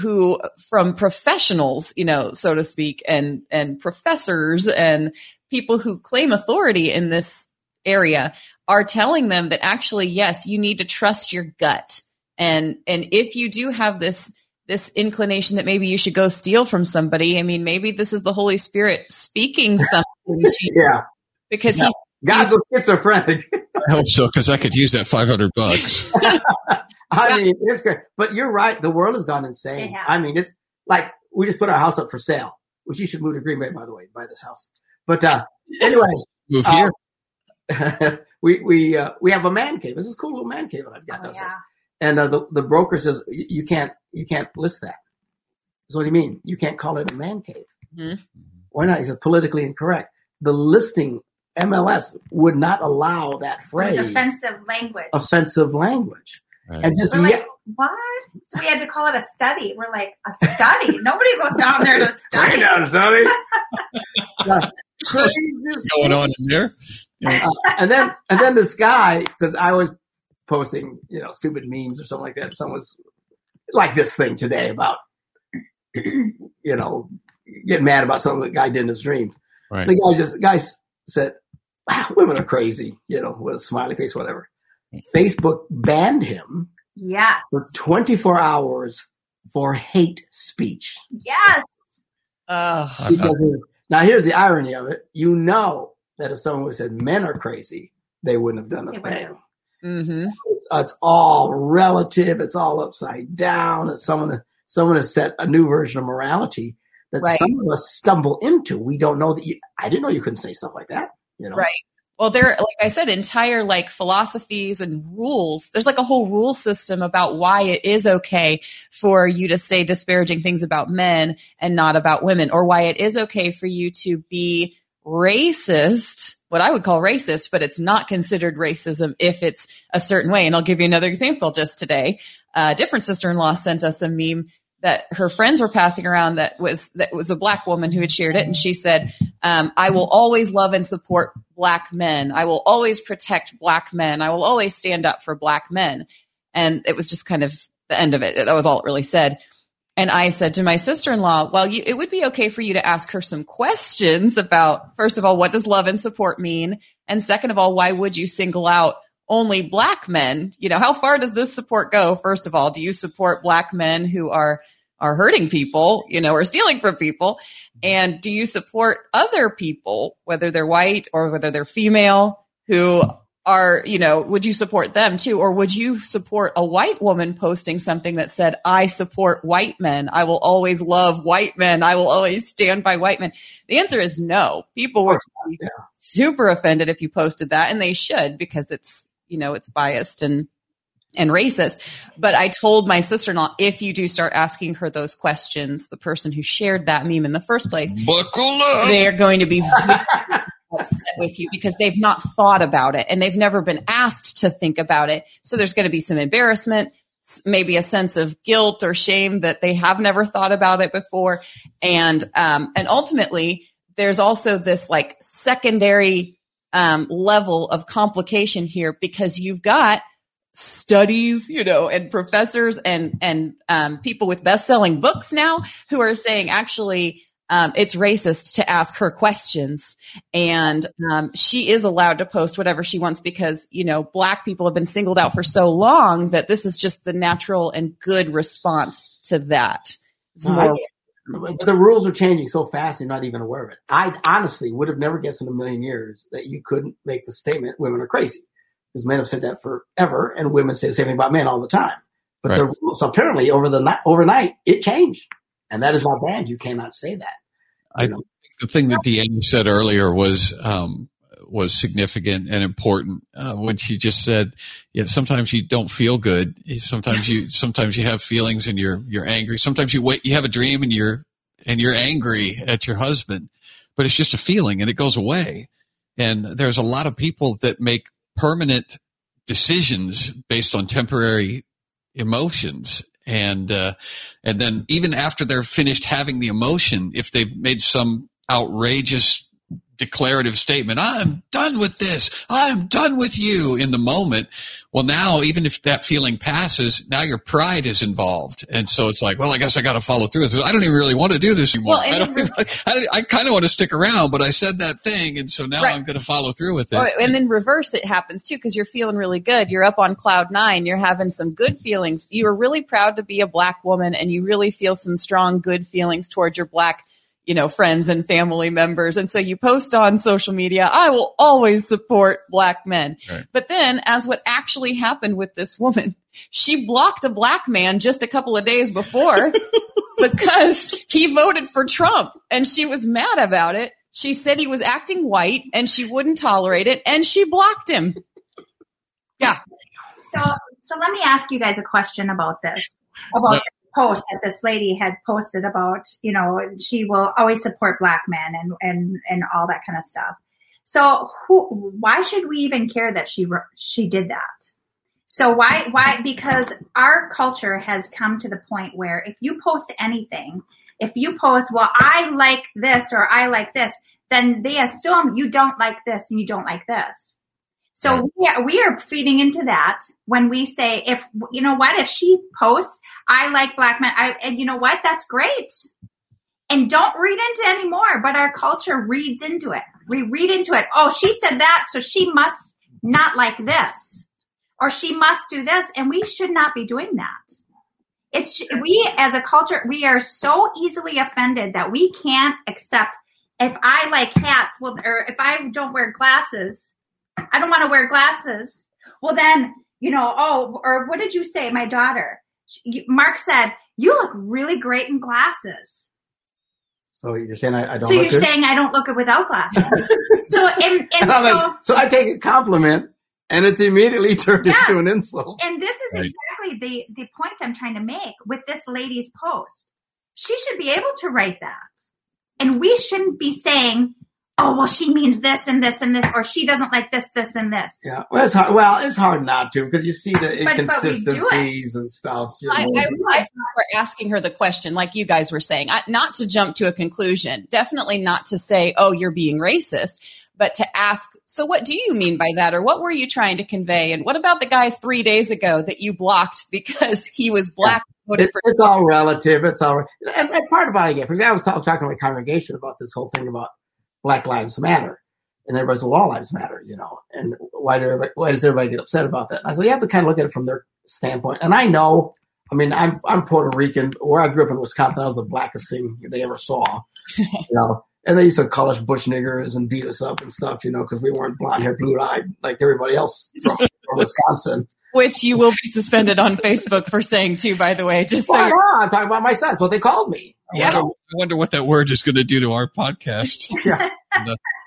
who from professionals you know so to speak and and professors and people who claim authority in this area are telling them that actually yes you need to trust your gut. And and if you do have this this inclination that maybe you should go steal from somebody i mean maybe this is the holy spirit speaking something to you. Yeah, because Yeah. he's God's a schizophrenic. I hope so because I could use that 500 bucks. I Yeah. mean, it's great. But you're right. The world has gone insane. It. I mean, it's like we just put our house up for sale, which you should move to Green Bay, by the way, buy this house. But uh, anyway, Move Uh, here. we we uh, we have a man cave. This is a cool little man cave that I've got Oh, yeah. And uh, the the broker says you can't you can't list that. So what do you mean? You can't call it a man cave? Mhm. Why not? He said politically incorrect. The listing MLS would not allow that It phrase was offensive language. offensive language. Right. And just We're yeah, like, what? So we had to call it a study. We're like, a study? Nobody goes down there to study. Way down, Sonny. The craziest Going on in there. Uh, and then and then this guy, because I was posting, you know, stupid memes or something like that. Someone's like this thing today about, you know, getting mad about something the guy did in his dreams. Right. The guy just, the guy said, wow, women are crazy, you know, with a smiley face, whatever. Facebook banned him Yes. for 24 hours for hate speech. Yes. Ugh. Because of- now here's the irony of it. You know that if someone would have said men are crazy, they wouldn't have done the They wouldn't thing. have. hmm It's, it's all relative. It's all upside down. It's someone, someone has set a new version of morality that Right. some of us stumble into. We don't know that you, I didn't know you couldn't say stuff like that. You know, Right. Well, there, like I said, entire like philosophies and rules. There's like a whole rule system about why it is okay for you to say disparaging things about men and not about women, or why it is okay for you to be racist, what I would call racist, but it's not considered racism if it's a certain way. And I'll give you another example just today. A different sister-in-law sent us a meme that her friends were passing around that was that was a black woman who had shared it. And she said um, i will always love and support black men. I will always protect black men. I will always stand up for black men. And it was just kind of the end of it. That was all it really said. And i said to my sister-in-law well you, it would be okay for you to ask her some questions about first of all what does love and support mean? And second of all why would you single out only black men. You know how far does this support go? First of all do you support black men who are are hurting people you know or stealing from people? And do you support other people whether they're white or whether they're female who are you know would you support them too? Or would you support a white woman posting something that said i support white men. I will always love white men. I will always stand by white men. The answer is no. People would be Yeah. super offended if you posted that and they should because it's you know it's biased and and racist but i told my sister-in-law if you do start asking her those questions the person who shared that meme in the first place Buckle up. they're going to be upset with you because they've not thought about it and they've never been asked to think about it. So there's going to be some embarrassment, maybe a sense of guilt or shame that they have never thought about it before. And, um, and ultimately there's also this like secondary, um, level of complication here because you've got studies, you know, and professors and, and, um, people with best selling books now who are saying actually, um, it's racist to ask her questions. And um, she is allowed to post whatever she wants because you know black people have been singled out for so long that this is just the natural and good response to that. It's I more But the rules are changing so fast, you're not even aware of it. I honestly would have never guessed in a million years that you couldn't make the statement, women are crazy. Because men have said that forever, and women say the same thing about men all the time. But the rules, apparently, over the night, overnight, it changed. And that is not banned. You cannot say that. I think the thing that Deanna said earlier was um, was significant and important uh, when she just said, "Yeah, sometimes you don't feel good. Sometimes you sometimes you have feelings and you're you're angry. Sometimes you wait, you have a dream and you're and you're angry at your husband, but it's just a feeling and it goes away. And there's a lot of people that make permanent decisions based on temporary emotions and uh, and then even after they're finished having the emotion, if they've made some outrageous declarative statement, I'm done with this, I'm done with you in the moment. Well, now even if that feeling passes, now your pride is involved, and so it's like, well, I guess I got to follow through. with this. I don't even really want to do this anymore. Well, I don't. even- I, I kind of want to stick around, but I said that thing, and so now Right. I'm going to follow through with it. Or, and then reverse it happens too because you're feeling really good. You're up on cloud nine. You're having some good feelings. You are really proud to be a black woman and you really feel some strong good feelings towards your black, you know, friends and family members. And so you post on social media, I will always support black men. Right. But then as what actually happened with this woman, she blocked a black man just a couple of days before because he voted for Trump and she was mad about it. She said he was acting white and she wouldn't tolerate it and she blocked him. Yeah. So, so let me ask you guys a question about this, about Yeah. Post that this lady had posted about, you know, she will always support black men and, and, and all that kind of stuff. So who, why should we even care that she, she did that? So why, why, because our culture has come to the point where if you post anything, if you post, well, I like this or I like this, then they assume you don't like this and you don't like this. So we, are, we are feeding into that when we say, if, you know what, if she posts, I like black men, I, and you know what, that's great. And don't read into any more, but our culture reads into it. We read into it. Oh, she said that, so she must not like this. Or she must do this, and we should not be doing that. It's, we as a culture, we are so easily offended that we can't accept if I like hats, well, or if I don't wear glasses, I don't want to wear glasses. Well, then, you know, oh, or what did you say? My daughter, She- Mark said, you look really great in glasses. So you're saying I, I don't So look you're good? saying I don't look good without glasses. so, and, and And I'm so, like, so I take a compliment and it's immediately turned Yes. into an insult. and this is Right. exactly the, the point I'm trying to make with this lady's post. She should be able to write that. And we shouldn't be saying, oh, well, she means this and this and this, or she doesn't like this, this, and this. Yeah, well, it's hard. Well, it's hard not to because you see the but we do it. inconsistencies and stuff. you I, know. I we're asking her the question, like you guys were saying, I, not to jump to a conclusion, definitely not to say, "Oh, you're being racist," but to ask, "So, what do you mean by that, or what were you trying to convey?" And what about the guy three days ago that you blocked because he was black? and voted It- for it's all relative. It's all, and, and part of what I get, for example, I was talk, talking to my congregation about this whole thing about Black Lives Matter, and everybody's well, all lives matter, you know, and why do everybody, why does everybody get upset about that? And I said, you have to kind of look at it from their standpoint. And I know, I mean, I'm I'm Puerto Rican. Where I grew up in Wisconsin, I was the blackest thing they ever saw, you know. And they used to call us bush niggers and beat us up and stuff, you know, because we weren't blonde haired, blue eyed like everybody else from, from Wisconsin. which you will be suspended on Facebook for saying too. By the way, just so Well, no, I'm talking about my son. That's what they called me. I Yeah. wonder, I wonder what that word is going to do to our podcast. Yeah.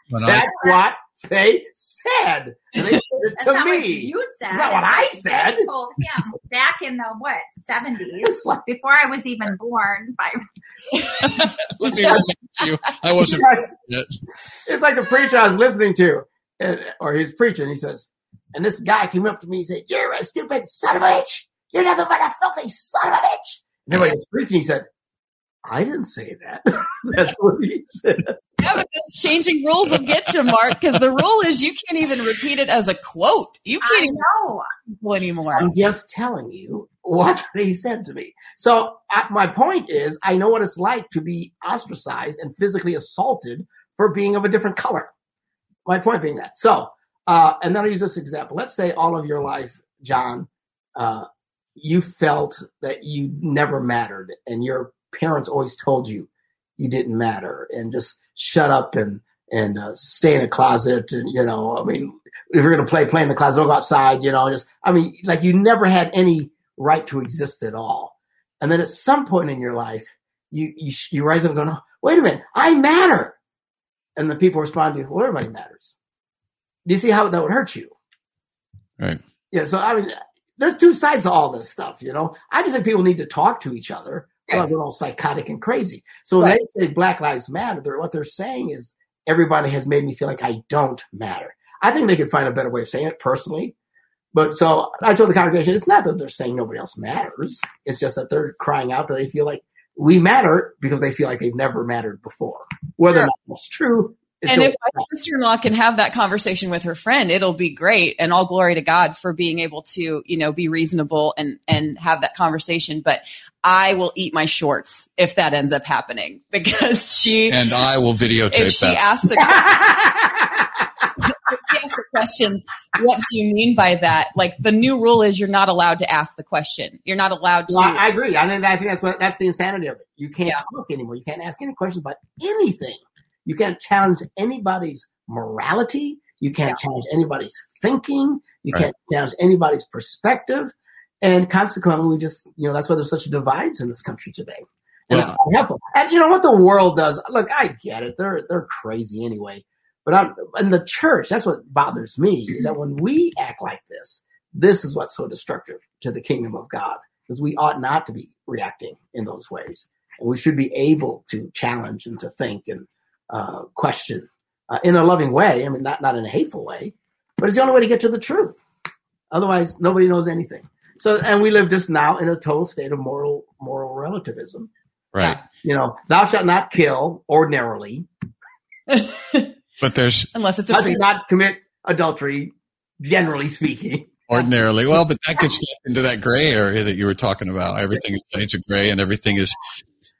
When I, That's what they said. They said it to not me. what you said. It's not what I said. they told him back in the what seventies, before I was even born. By let me remind you, I wasn't. yet. it's like the preacher I was listening to, and, or he's preaching. He says, and this guy came up to me and said, "You're a stupid son of a bitch. You're nothing but a filthy son of a bitch." And everybody was preaching. He said, "I didn't say that." That's what he said. yeah, but those changing rules will get you, Mark, because the rule is you can't even repeat it as a quote. You can't even know. people anymore. I'm just telling you what they said to me. So I, my point is, I know what it's like to be ostracized and physically assaulted for being of a different color. My point being that. So, uh, and then I use this example. Let's say all of your life, John, uh, you felt that you never mattered, and your parents always told you you didn't matter, and just shut up and and uh, stay in a closet, and you know, I mean, if you're gonna play, play in the closet, don't go outside, you know, just I mean, like you never had any right to exist at all. And then at some point in your life, you you, you rise up and go, no, wait a minute, I matter. And the people respond to you, well, everybody matters. Do you see how that would hurt you? Right. Yeah. So I mean, there's two sides to all this stuff, you know. I just think people need to talk to each other. Well, they're all psychotic and crazy. So when they say Black Lives Matter, they're, what they're saying is everybody has made me feel like I don't matter. I think they could find a better way of saying it personally. But so I told the congregation, it's not that they're saying nobody else matters. It's just that they're crying out that they feel like we matter because they feel like they've never mattered before. Whether or not that's true. Is And still- if my sister-in-law can have that conversation with her friend, it'll be great. And all glory to God for being able to, you know, be reasonable and and have that conversation. But I will eat my shorts if that ends up happening because she, And I will if videotape she that. asks a, if she asks a question, what do you mean by that? Like the new rule is you're not allowed to ask the question. You're not allowed to. Well, I I agree. I, mean, I think that's what that's the insanity of it. You can't Yeah. talk anymore. You can't ask any questions about anything. You can't challenge anybody's morality. You can't challenge anybody's thinking. You Right. can't challenge anybody's perspective. And consequently, we just, you know, that's why there's such divides in this country today. And Well- it's helpful. And you know what the world does? Look, I get it. They're they're crazy anyway. But I'm, in the church, that's what bothers me is that when we act like this, this is what's so destructive to the kingdom of God because we ought not to be reacting in those ways. And we should be able to challenge and to think and uh, question uh, in a loving way. I mean, not, not in a hateful way, but it's the only way to get to the truth. Otherwise, nobody knows anything. So, and we live just now in a total state of moral, moral relativism. Right. You know, thou shalt not kill ordinarily. But there's unless it's a Thou not commit adultery generally speaking. ordinarily. Well, but that gets into that gray area that you were talking about. Everything is shades of gray and everything is,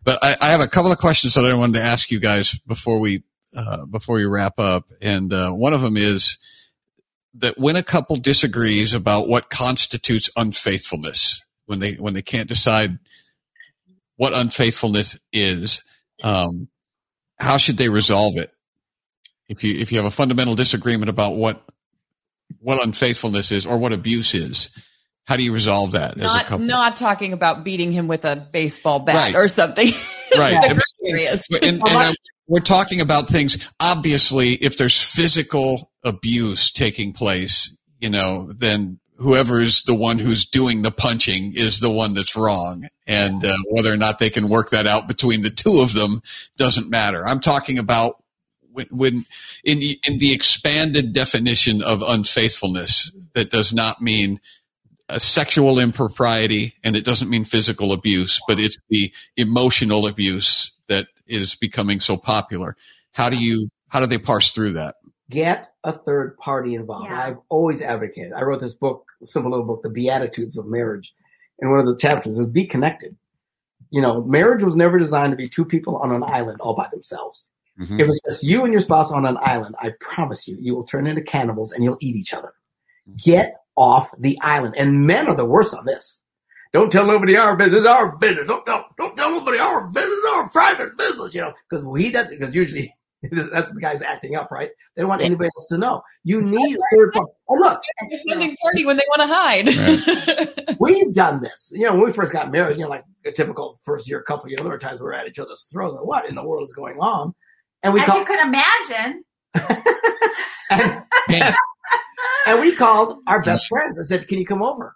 but I, I have a couple of questions that I wanted to ask you guys before we, uh, before we wrap up. And, uh, one of them is that when a couple disagrees about what constitutes unfaithfulness, when they, when they can't decide what unfaithfulness is, um, how should they resolve it? If you, if you have a fundamental disagreement about what what unfaithfulness is or what abuse is. How do you resolve that as a Not couple? not talking about beating him with a baseball bat Right. or something. Right. And- and, and I'm- we're talking about things. Obviously, if there's physical abuse taking place, you know, then whoever is the one who's doing the punching is the one that's wrong. And uh, whether or not they can work that out between the two of them doesn't matter. I'm talking about when, when in in the expanded definition of unfaithfulness, that does not mean a sexual impropriety and it doesn't mean physical abuse, but it's the emotional abuse that is becoming so popular. How do you, how do they parse through that? Get a third party involved. Yeah. I've always advocated. I wrote this book, simple little book, The Beatitudes of Marriage. And one of the chapters is be connected. You know, marriage was never designed to be two people on an island all by themselves. Mhm. If it's just you and your spouse on an island, I promise you, you will turn into cannibals and you'll eat each other. Get off the island. And men are the worst on this. Don't tell nobody our business, our business. Don't tell, don't tell nobody our business, our private business, you know, because he does it, because usually that's the guy's acting up, right? They don't want anybody else to know. You need a third party. Oh, look, Defending party when they want to hide. we've done this. You know, when we first got married, you know, like a typical first year couple, you know, there were times we were at each other's throats. Like, what in the world is going on? And we As call, you could imagine, and, And- and we called our best friends and said, "Can you come over?"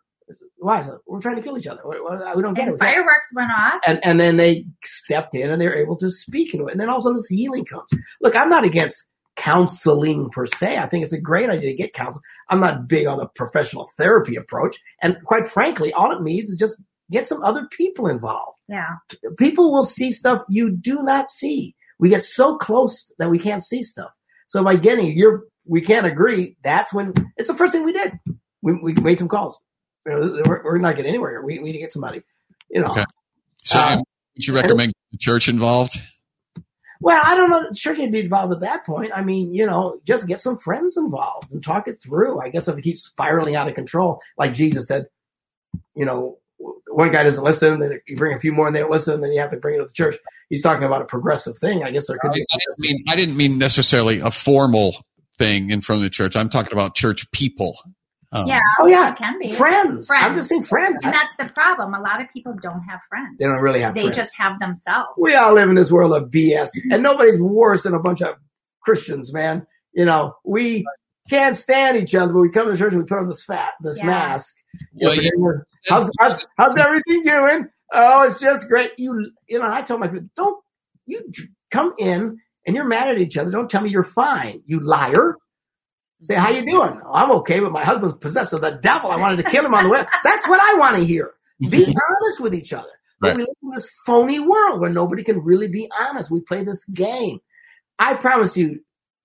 Why? I said, We're trying to kill each other. We, we don't get and it. fireworks went off. And and then they stepped in and they were able to speak into it. And then all of a sudden this healing comes. Look, I'm not against counseling per se. I think it's a great idea to get counsel. I'm not big on the professional therapy approach. And quite frankly, all it means is just get some other people involved. Yeah. People will see stuff you do not see. We get so close that we can't see stuff. So by getting your, we can't agree. That's when it's the first thing we did. We, we made some calls. You know, we're, we're not getting anywhere here. We, we need to get somebody, you know. Okay. So Uh, would you recommend the church involved? Well, I don't know. Church need to be involved at that point. I mean, you know, just get some friends involved and talk it through. I guess if it keeps spiraling out of control, like Jesus said, you know, one guy doesn't listen, then you bring a few more and they don't listen, then you have to bring it to the church. He's talking about a progressive thing. I guess there could I be. didn't mean I didn't mean necessarily a formal thing in front of the church. I'm talking about church people. Um, Yeah. Oh yeah, It can be. friends. I'm Friends. just saying friends. And that's the problem. A lot of people don't have friends. they don't really have friends. They friends. just have themselves. we all live in this world of BS, and nobody's worse than a bunch of Christians, man. You know, we can't stand each other, but we come to church and we put on this fat, this Yeah. mask. Well, You you- know, we're- how's, how's, how's everything doing? Oh, it's just great. You, you know, I tell my people, don't you come in and you're mad at each other. Don't tell me you're fine, you liar. Say, how you doing? "Oh, I'm okay, but my husband's possessed of the devil. I wanted to kill him on the way. That's what I want to hear. Be honest with each other. Right. we live in this phony world where nobody can really be honest. We play this game. I promise you,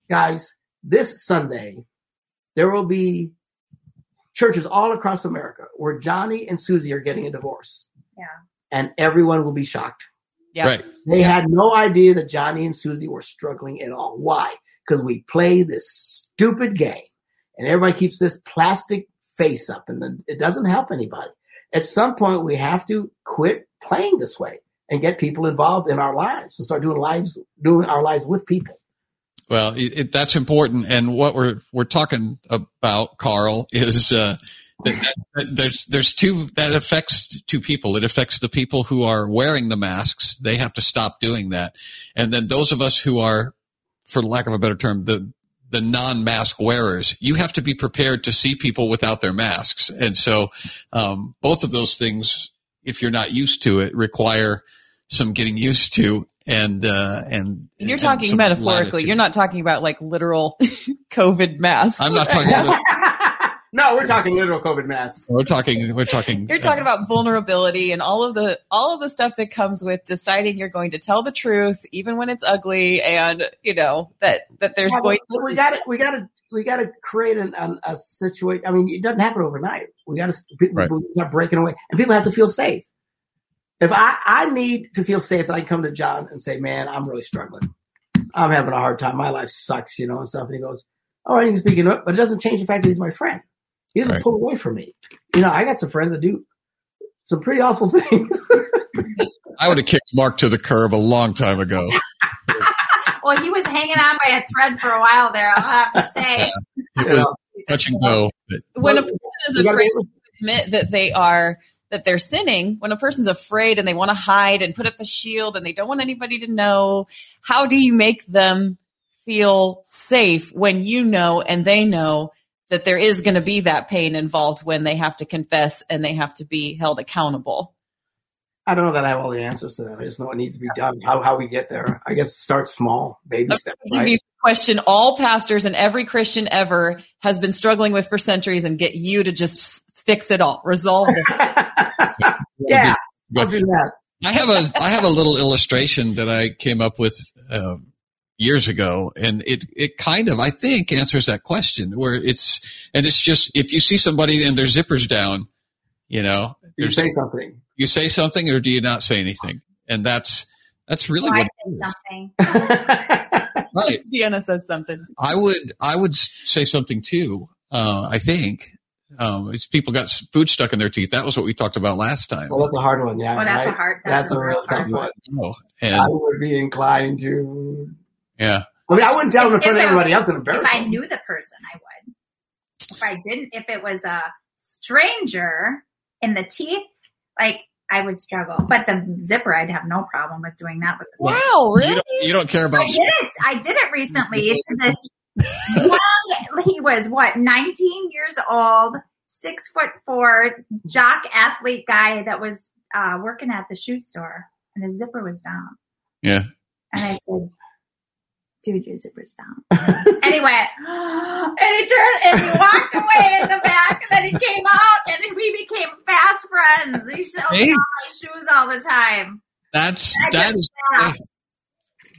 guys, this Sunday, there will be churches all across America where Johnny and Susie are getting a divorce. Yeah. And everyone will be shocked. Yeah. Right. They had no idea that Johnny and Susie were struggling at all. Why? Because we play this stupid game and everybody keeps this plastic face up and then it doesn't help anybody. At some point, we have to quit playing this way and get people involved in our lives and start doing lives, doing our lives with people. Well, it, it, that's important. And what we're we're talking about, Carl, is uh, there's there's two that affects two people. It affects the people who are wearing the masks. They have to stop doing that, and then those of us who are, for lack of a better term, the the non-mask wearers. You have to be prepared to see people without their masks, and so um, both of those things, if you're not used to it, require some getting used to. And uh, and You're and talking metaphorically. latitude. You're not talking about like literal COVID masks. I'm not talking. about No, we're talking literal COVID masks. We're talking. We're talking. You're talking about vulnerability and all of the all of the stuff that comes with deciding you're going to tell the truth even when it's ugly and you know that that there's Yeah, going but we got to we got to we got to create an, an, a situation. I mean, it doesn't happen overnight. We got to people Right. start breaking away, and people have to feel safe. If I I need to feel safe, that I can come to John and say, "Man, I'm really struggling. I'm having a hard time. My life sucks, you know, and stuff." And he goes, "All right, you can speak it up," but it doesn't change the fact that he's my friend. He doesn't Right. pull away from me. You know, I got some friends that do some pretty awful things. I would have kicked Mark to the curb a long time ago. Well, he was hanging on by a thread for a while there. I'll have to say. It was touch and go. when a person is afraid to admit that they are that they're sinning when a person's afraid and they want to hide and put up the shield and they don't want anybody to know how do you make them feel safe when you know and they know that there is going to be that pain involved when they have to confess and they have to be held accountable I don't know that I have all the answers to that. I just know what needs to be done. How how we get there. I guess start small, baby steps. Give Right? you the question all pastors and every Christian ever has been struggling with for centuries and get you to just fix it all, resolve it. yeah, I'll do that. I have a I have a little illustration that I came up with um, years ago, and it it kind of I think answers that question where it's and it's just if you see somebody and their zippers down, you know, You say something. you say something or do you not say anything, and that's that's really Oh, I what it is. something. right. Deanna says something. I would I would say something too. Uh, I think um, it's people got food stuck in their teeth. That was what we talked about last time. well, that's a hard one. Yeah, Well, that's right? a hard. That's, a real real tough hard one. Oh, I would be inclined to. Yeah, I mean, I wouldn't tell them in If front of I- everybody else and embarrass If I them. knew the person, I would. If I didn't, if it was a stranger in the teeth, like I would struggle. But the zipper, I'd have no problem with doing that with the zipper. Wow, you really? don't, you don't care about. I about did it. I did it recently. This young, he was what, 19 years old, six foot four, jock athlete guy that was uh, working at the shoe store, and his zipper was down. yeah. And I said, dude, your zipper's down. and he went, and he turned and he walked away in the back. And then he came out and we became fast friends. He showed Hey. me all my shoes all the time. That's I that just is laughed.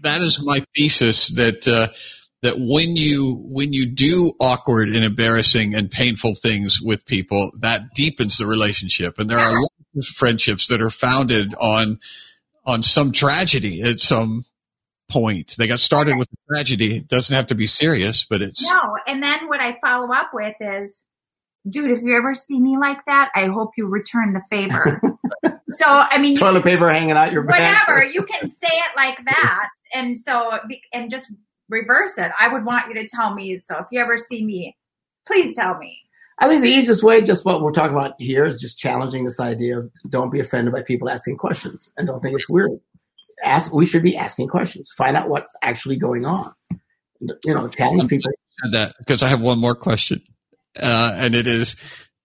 that is my thesis that uh, that when you when you do awkward and embarrassing and painful things with people, that deepens the relationship. And there are lots of friendships that are founded on on some tragedy at some point. They got started with a tragedy. It doesn't have to be serious, but it's No. And then what I follow up with is, dude, if you ever see me like that, I hope you return the favor. so, I mean, you Toilet paper hanging out your back. whatever you can say it like that and so and just reverse it i would want you to tell me so if you ever see me please tell me I think the easiest way, just what we're talking about here, is just challenging this idea of don't be offended by people asking questions and don't think it's weird. Ask. We should be asking questions. Find out what's actually going on. You know, challenge people. said that because I have one more question, uh, and it is: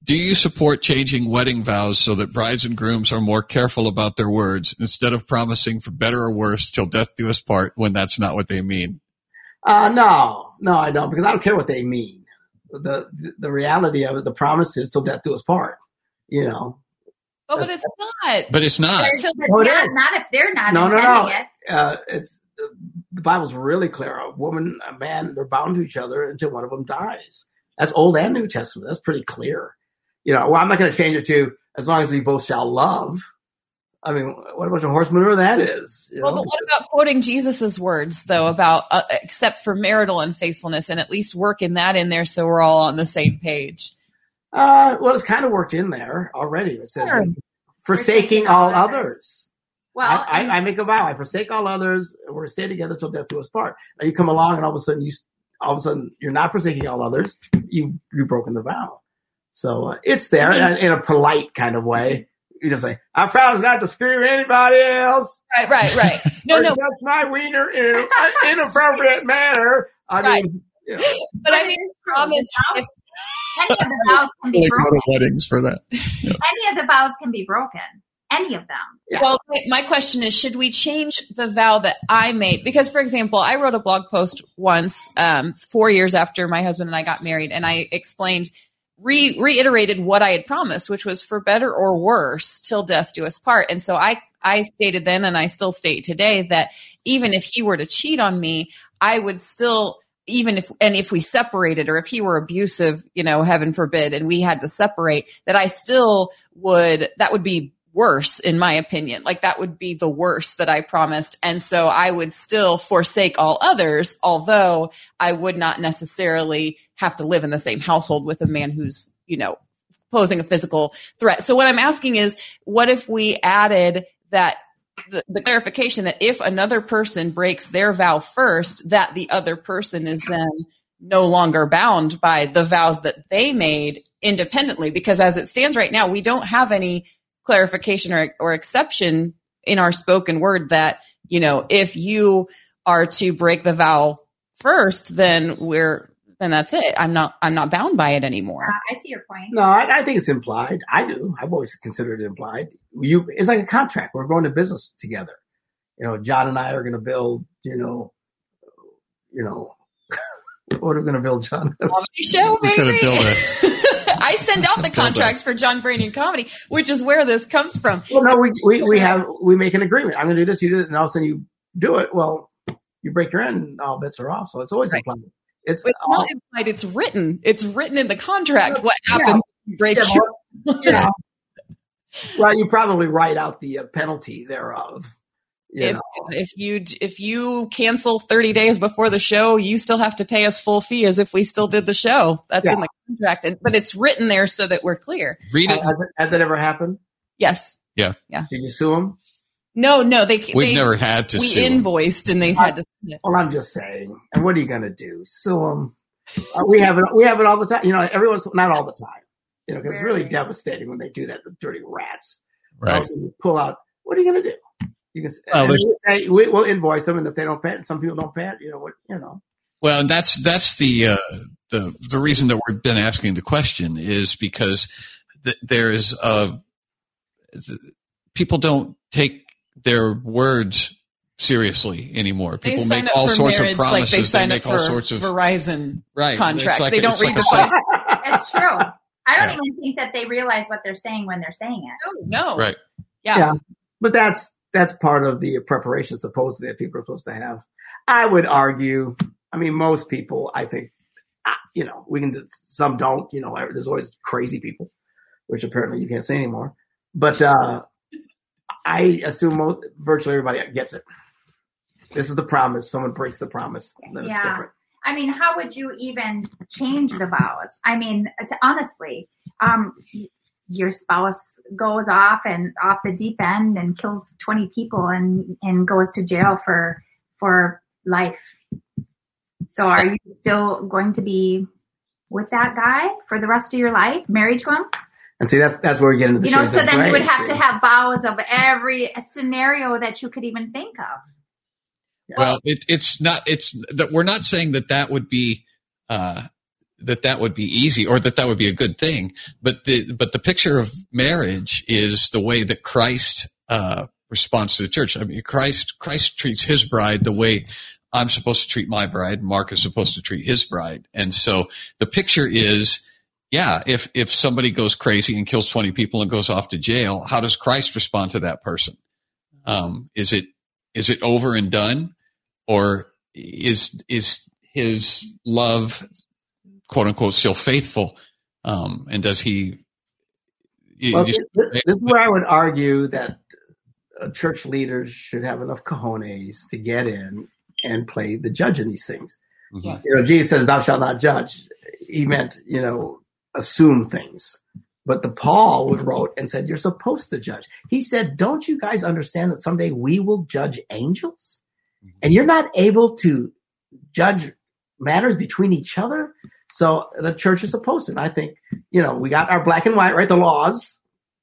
Do you support changing wedding vows so that brides and grooms are more careful about their words instead of promising for better or worse till death do us part when that's not what they mean? Uh, no, no, I don't because I don't care what they mean. The the reality of it, the promise is till death do us part. You know, Oh, but it's not. But it's not. Until- but Oh, it not, is. not if they're not No, no, intending no. it uh, it's the Bible's really clear. A woman, a man, they're bound to each other until one of them dies. That's Old and New Testament. That's pretty clear. You know, well, I'm not going to change it to as long as we both shall love. I mean, what a bunch of horse manure that is. You Well, know? but what about quoting Jesus's words though about uh, except for marital unfaithfulness and at least working that in there so we're all on the same page. Uh, well, it's kind of worked in there already. It says, Sure. forsaking all others. well I, and- I, I make a vow. I forsake all others. We're to stay together till death do us part. Now you come along and all of a sudden you, all of a sudden you're not forsaking all others. You, you've broken the vow. So uh, it's there I mean- in, in a polite kind of way. You just say, I promise not to scream at anybody else. Right, right, right. No, no, that's my wiener in an inappropriate manner. I Right. mean, you know, but I mean, is promise. If, vows- any of the vows can be broken to weddings for that. any of the vows can be broken any of them Yeah. well, my- my question is, should we change the vow that I made? Because, for example, I wrote a blog post once, um, four years after my husband and I got married, and I explained re- reiterated what I had promised, which was for better or worse, till death do us part. And so I, I stated then, and I still state today that even if he were to cheat on me, I would still, even if, and if we separated or if he were abusive, you know, heaven forbid, and we had to separate, that I still would, that would be worse in my opinion. Like that would be the worst that I promised. And so I would still forsake all others, although I would not necessarily have to live in the same household with a man who's, you know, posing a physical threat. So what I'm asking is, what if we added that the, the, clarification that if another person breaks their vow first, that the other person is then no longer bound by the vows that they made independently. Because as it stands right now, we don't have any clarification or, or exception in our spoken word that, you know, if you are to break the vow first, then we're, then that's it. I'm not, I'm not bound by it anymore. Uh, I see your point. No, I, I, think it's implied. I do. I've always considered it implied. You, it's like a contract. We're going to business together. You know, John and I are going to build, you know, you know, what are we going to build, John? Comedy show, We're going to build a, I send out the contracts for John Branyan comedy, which is where this comes from. Well, no, we, we, we have, we make an agreement. I'm going to do this, you do it, and all of a sudden you do it. Well, you break your end, all bets are off. So it's always right. implied. It's, it's all, not implied. It's written. It's written in the contract. What happens yeah. you break yeah, your, yeah. well, you probably write out the uh, penalty thereof. You if, if you if you cancel 30 days before the show, you still have to pay us full fee as if we still did the show. That's yeah. in the contract, and, but it's written there so that we're clear. Read it. Has, it. has that ever happened? Yes. Yeah. Yeah. Did you sue them? No, no. They we've they, never had to. We invoiced, and they had to. Well, I'm just saying. And what are you going to do? Sue them? Uh, we have it. We have it all the time. You know, everyone's not all the time. You know, because it's really devastating when they do that. The dirty rats. Right. pull out. What are you going to do? You can well, say we, will invoice them, and if they don't pay it, some people don't pay it. You know what? You know. Well, and that's that's the uh, the the reason that we've been asking the question is because th- there is a th- people don't take their words seriously anymore. People make all sorts of promises. Like they, sign they make all sorts of Verizon right. contracts. Like they a, don't read like the. It's true. I don't yeah. even think that they realize what they're saying when they're saying it. No, no. Right. Yeah. yeah. But that's that's part of the preparation supposedly that people are supposed to have. I would argue. I mean, most people, I think, you know, we can. Some don't. You know, there's always crazy people, which apparently you can't say anymore. But uh, I assume most, virtually everybody gets it. This is the promise. Someone breaks the promise, then yeah. it's different. I mean, how would you even change the vows? I mean, honestly, um, your spouse goes off and off the deep end and kills 20 people and, and goes to jail for, for life. So are you still going to be with that guy for the rest of your life, married to him? And see, that's that's where we get into the you know. So then you would have see? to have vows of every scenario that you could even think of. Well, it, it's not. It's that we're not saying that that would be uh, that that would be easy or that that would be a good thing. But the but the picture of marriage is the way that Christ uh, responds to the church. I mean, Christ Christ treats his bride the way I'm supposed to treat my bride. Mark is supposed to treat his bride, and so the picture is. Yeah, if if somebody goes crazy and kills twenty people and goes off to jail, how does Christ respond to that person? Um, is it is it over and done, or is is his love quote unquote still faithful? Um, and does he? Well, this, this is where I would argue that uh, church leaders should have enough cojones to get in and play the judge in these things. Mm-hmm. You know, Jesus says, "Thou shalt not judge." He meant, you know, assume things. But the Paul wrote and said, "You're supposed to judge." He said, "Don't you guys understand that someday we will judge angels?" Mm-hmm. And you're not able to judge matters between each other. So the church is supposed to. And I think, you know, we got our black and white, right? The laws,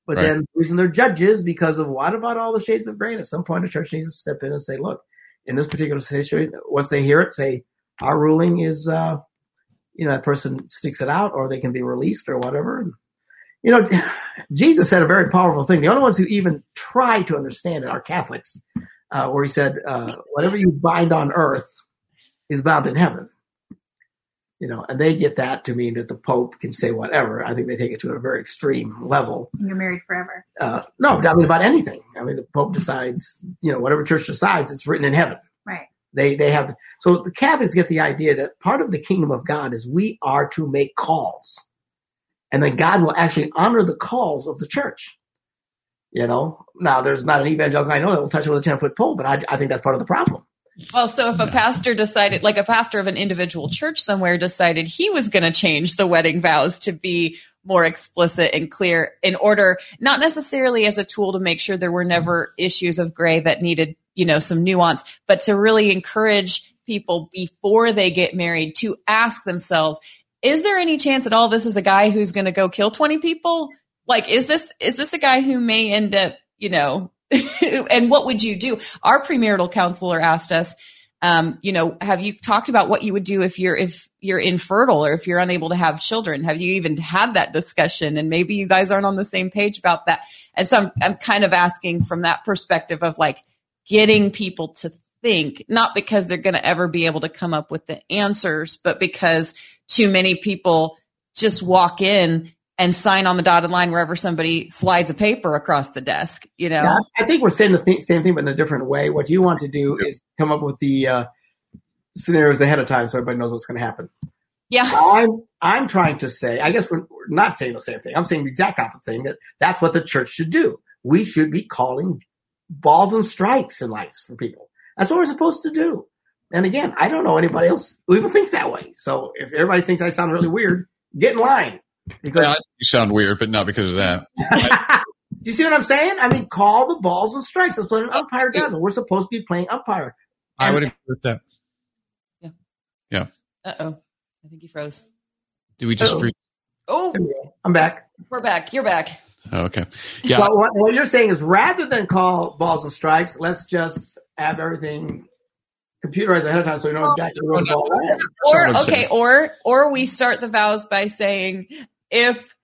but right. then the reason they're judges because of what about all the shades of gray? At some point, the church needs to step in and say, look, in this particular situation, once they hear it, say, our ruling is, uh, you know, that person sticks it out or they can be released or whatever. And, you know, Jesus said a very powerful thing. The only ones who even try to understand it are Catholics, uh, where he said, uh, whatever you bind on earth is bound in heaven. You know, and they get that to mean that the Pope can say whatever. I think they take it to a very extreme level. You're married forever. Uh, no, I mean about anything. I mean the Pope decides, you know, whatever church decides, it's written in heaven. They they have so the Catholics get the idea that part of the kingdom of God is we are to make calls, and then God will actually honor the calls of the church. You know, now there's not an evangelical I know that will touch it with a ten foot pole, but I, I think that's part of the problem. Well, so if a pastor decided, like a pastor of an individual church somewhere decided he was going to change the wedding vows to be more explicit and clear in order, not necessarily as a tool to make sure there were never issues of gray that needed, you know, some nuance, but to really encourage people before they get married to ask themselves, is there any chance at all this is a guy who's going to go kill 20 people? Like, is this, is this a guy who may end up, you know, and what would you do? Our premarital counselor asked us, um, you know, have you talked about what you would do if you're if you're infertile or if you're unable to have children? Have you even had that discussion? And maybe you guys aren't on the same page about that. And so I'm I'm kind of asking from that perspective of like getting people to think, not because they're going to ever be able to come up with the answers, but because too many people just walk in and sign on the dotted line wherever somebody slides a paper across the desk. You know, Yeah, I think we're saying the th- same thing, but in a different way. What you want to do is come up with the uh, scenarios ahead of time so everybody knows what's going to happen. yeah, I'm I'm trying to say, I guess we're, we're not saying the same thing. I'm saying the exact opposite thing. That that's what the church should do. We should be calling balls and strikes in life for people. That's what we're supposed to do. And again, I don't know anybody else who even thinks that way. So if everybody thinks I sound really weird, get in line. Because Well, I think you sound weird, but not because of that. do you see what I'm saying? I mean, call the balls and strikes. That's what an umpire does. We're supposed to be playing umpire. I would agree with that. Yeah. Yeah. Uh oh, I think he froze. Do we just Uh-oh. free? Oh, I'm back. we're back. You're back. Oh, okay. Yeah. Well, what, what you're saying is rather than call balls and strikes, let's just have everything computerized ahead of time so we know exactly where the ball lands. That's Or okay, or or we start the vows by saying if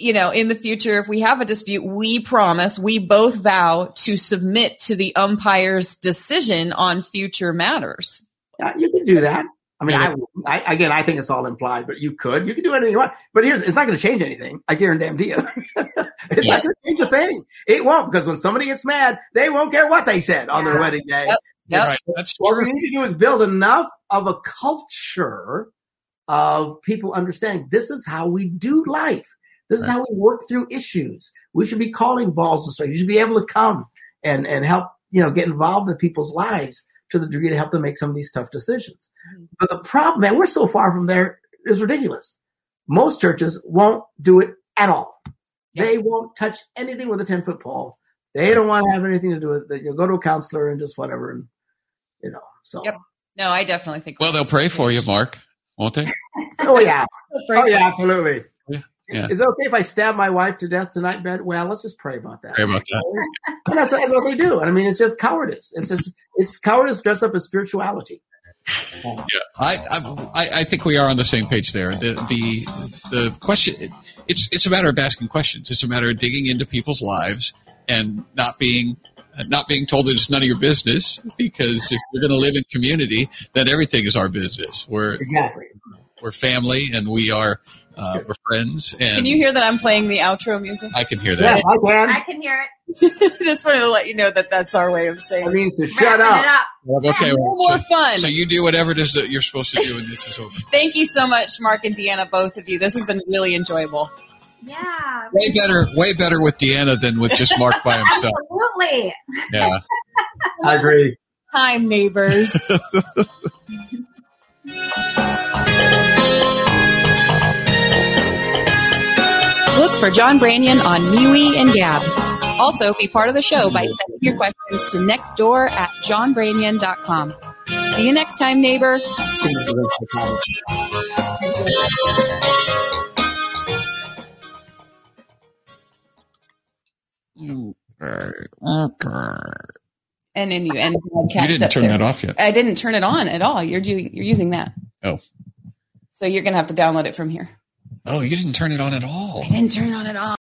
you know in the future if we have a dispute we promise we both vow to submit to the umpire's decision on future matters Yeah, you can do that. I mean, I, I again, I think it's all implied, but you could, you can do anything you want. But here's, it's not going to change anything. I guarantee you. it's Yeah. not going to change a thing. It won't because when somebody gets mad, they won't care what they said on their wedding day. Yep. Yep. Right. That's What we need to do is build enough of a culture of people understanding this is how we do life. This is how we work through issues. We should be calling balls and strikes. You should be able to come and, and help, you know, get involved in people's lives to the degree to help them make some of these tough decisions. Mhm. But the problem, man, we're so far from there is ridiculous. Most churches won't do it at all. Yeah. They won't touch anything with a 10 foot pole. They don't want to have anything to do with it. You go to a counselor and just whatever. And, you know, so. Yep. no i definitely think Well, they'll pray for you, Mark, won't they? Oh, yeah. Oh, yeah, absolutely. Yeah. Yeah. Is it okay if I stab my wife to death tonight in bed? Well, let's just pray about that. Pray about that. And that's, that's what they do. And I mean, it's just cowardice. It's just, it's cowardice dressed up as spirituality. Yeah, I, I I think we are on the same page there. The the the question it's it's a matter of asking questions. It's a matter of digging into people's lives and not being not being told that it's none of your business. Because if you're going to live in community, then everything is our business. We're Exactly. we're family and we are uh, we're friends. And can you hear that i'm playing the outro music I can hear Yeah, that. I can. I can hear it. just wanted to let you know that that's our way of That saying means to shut Wrapping it up. up. Okay, no well, more so, fun so you do whatever it is that you're supposed to do, and this is over. thank you so much mark and deanna both of you this has been really enjoyable Yeah. Way better, way better with Deanna than with just Mark by himself. Absolutely. Yeah. I agree. Hi, neighbors Look for John Branyan on MeWe and Gab. Also, be part of the show by sending your questions to nextdoor at johnbranyan.com. See you next time, neighbor. And then you end the You didn't up turn there. that off yet. I didn't turn it on at all. You're doing, you're using that. Oh. So you're gonna have to download it from here. Oh, you didn't turn it on at all. I didn't turn it on at all.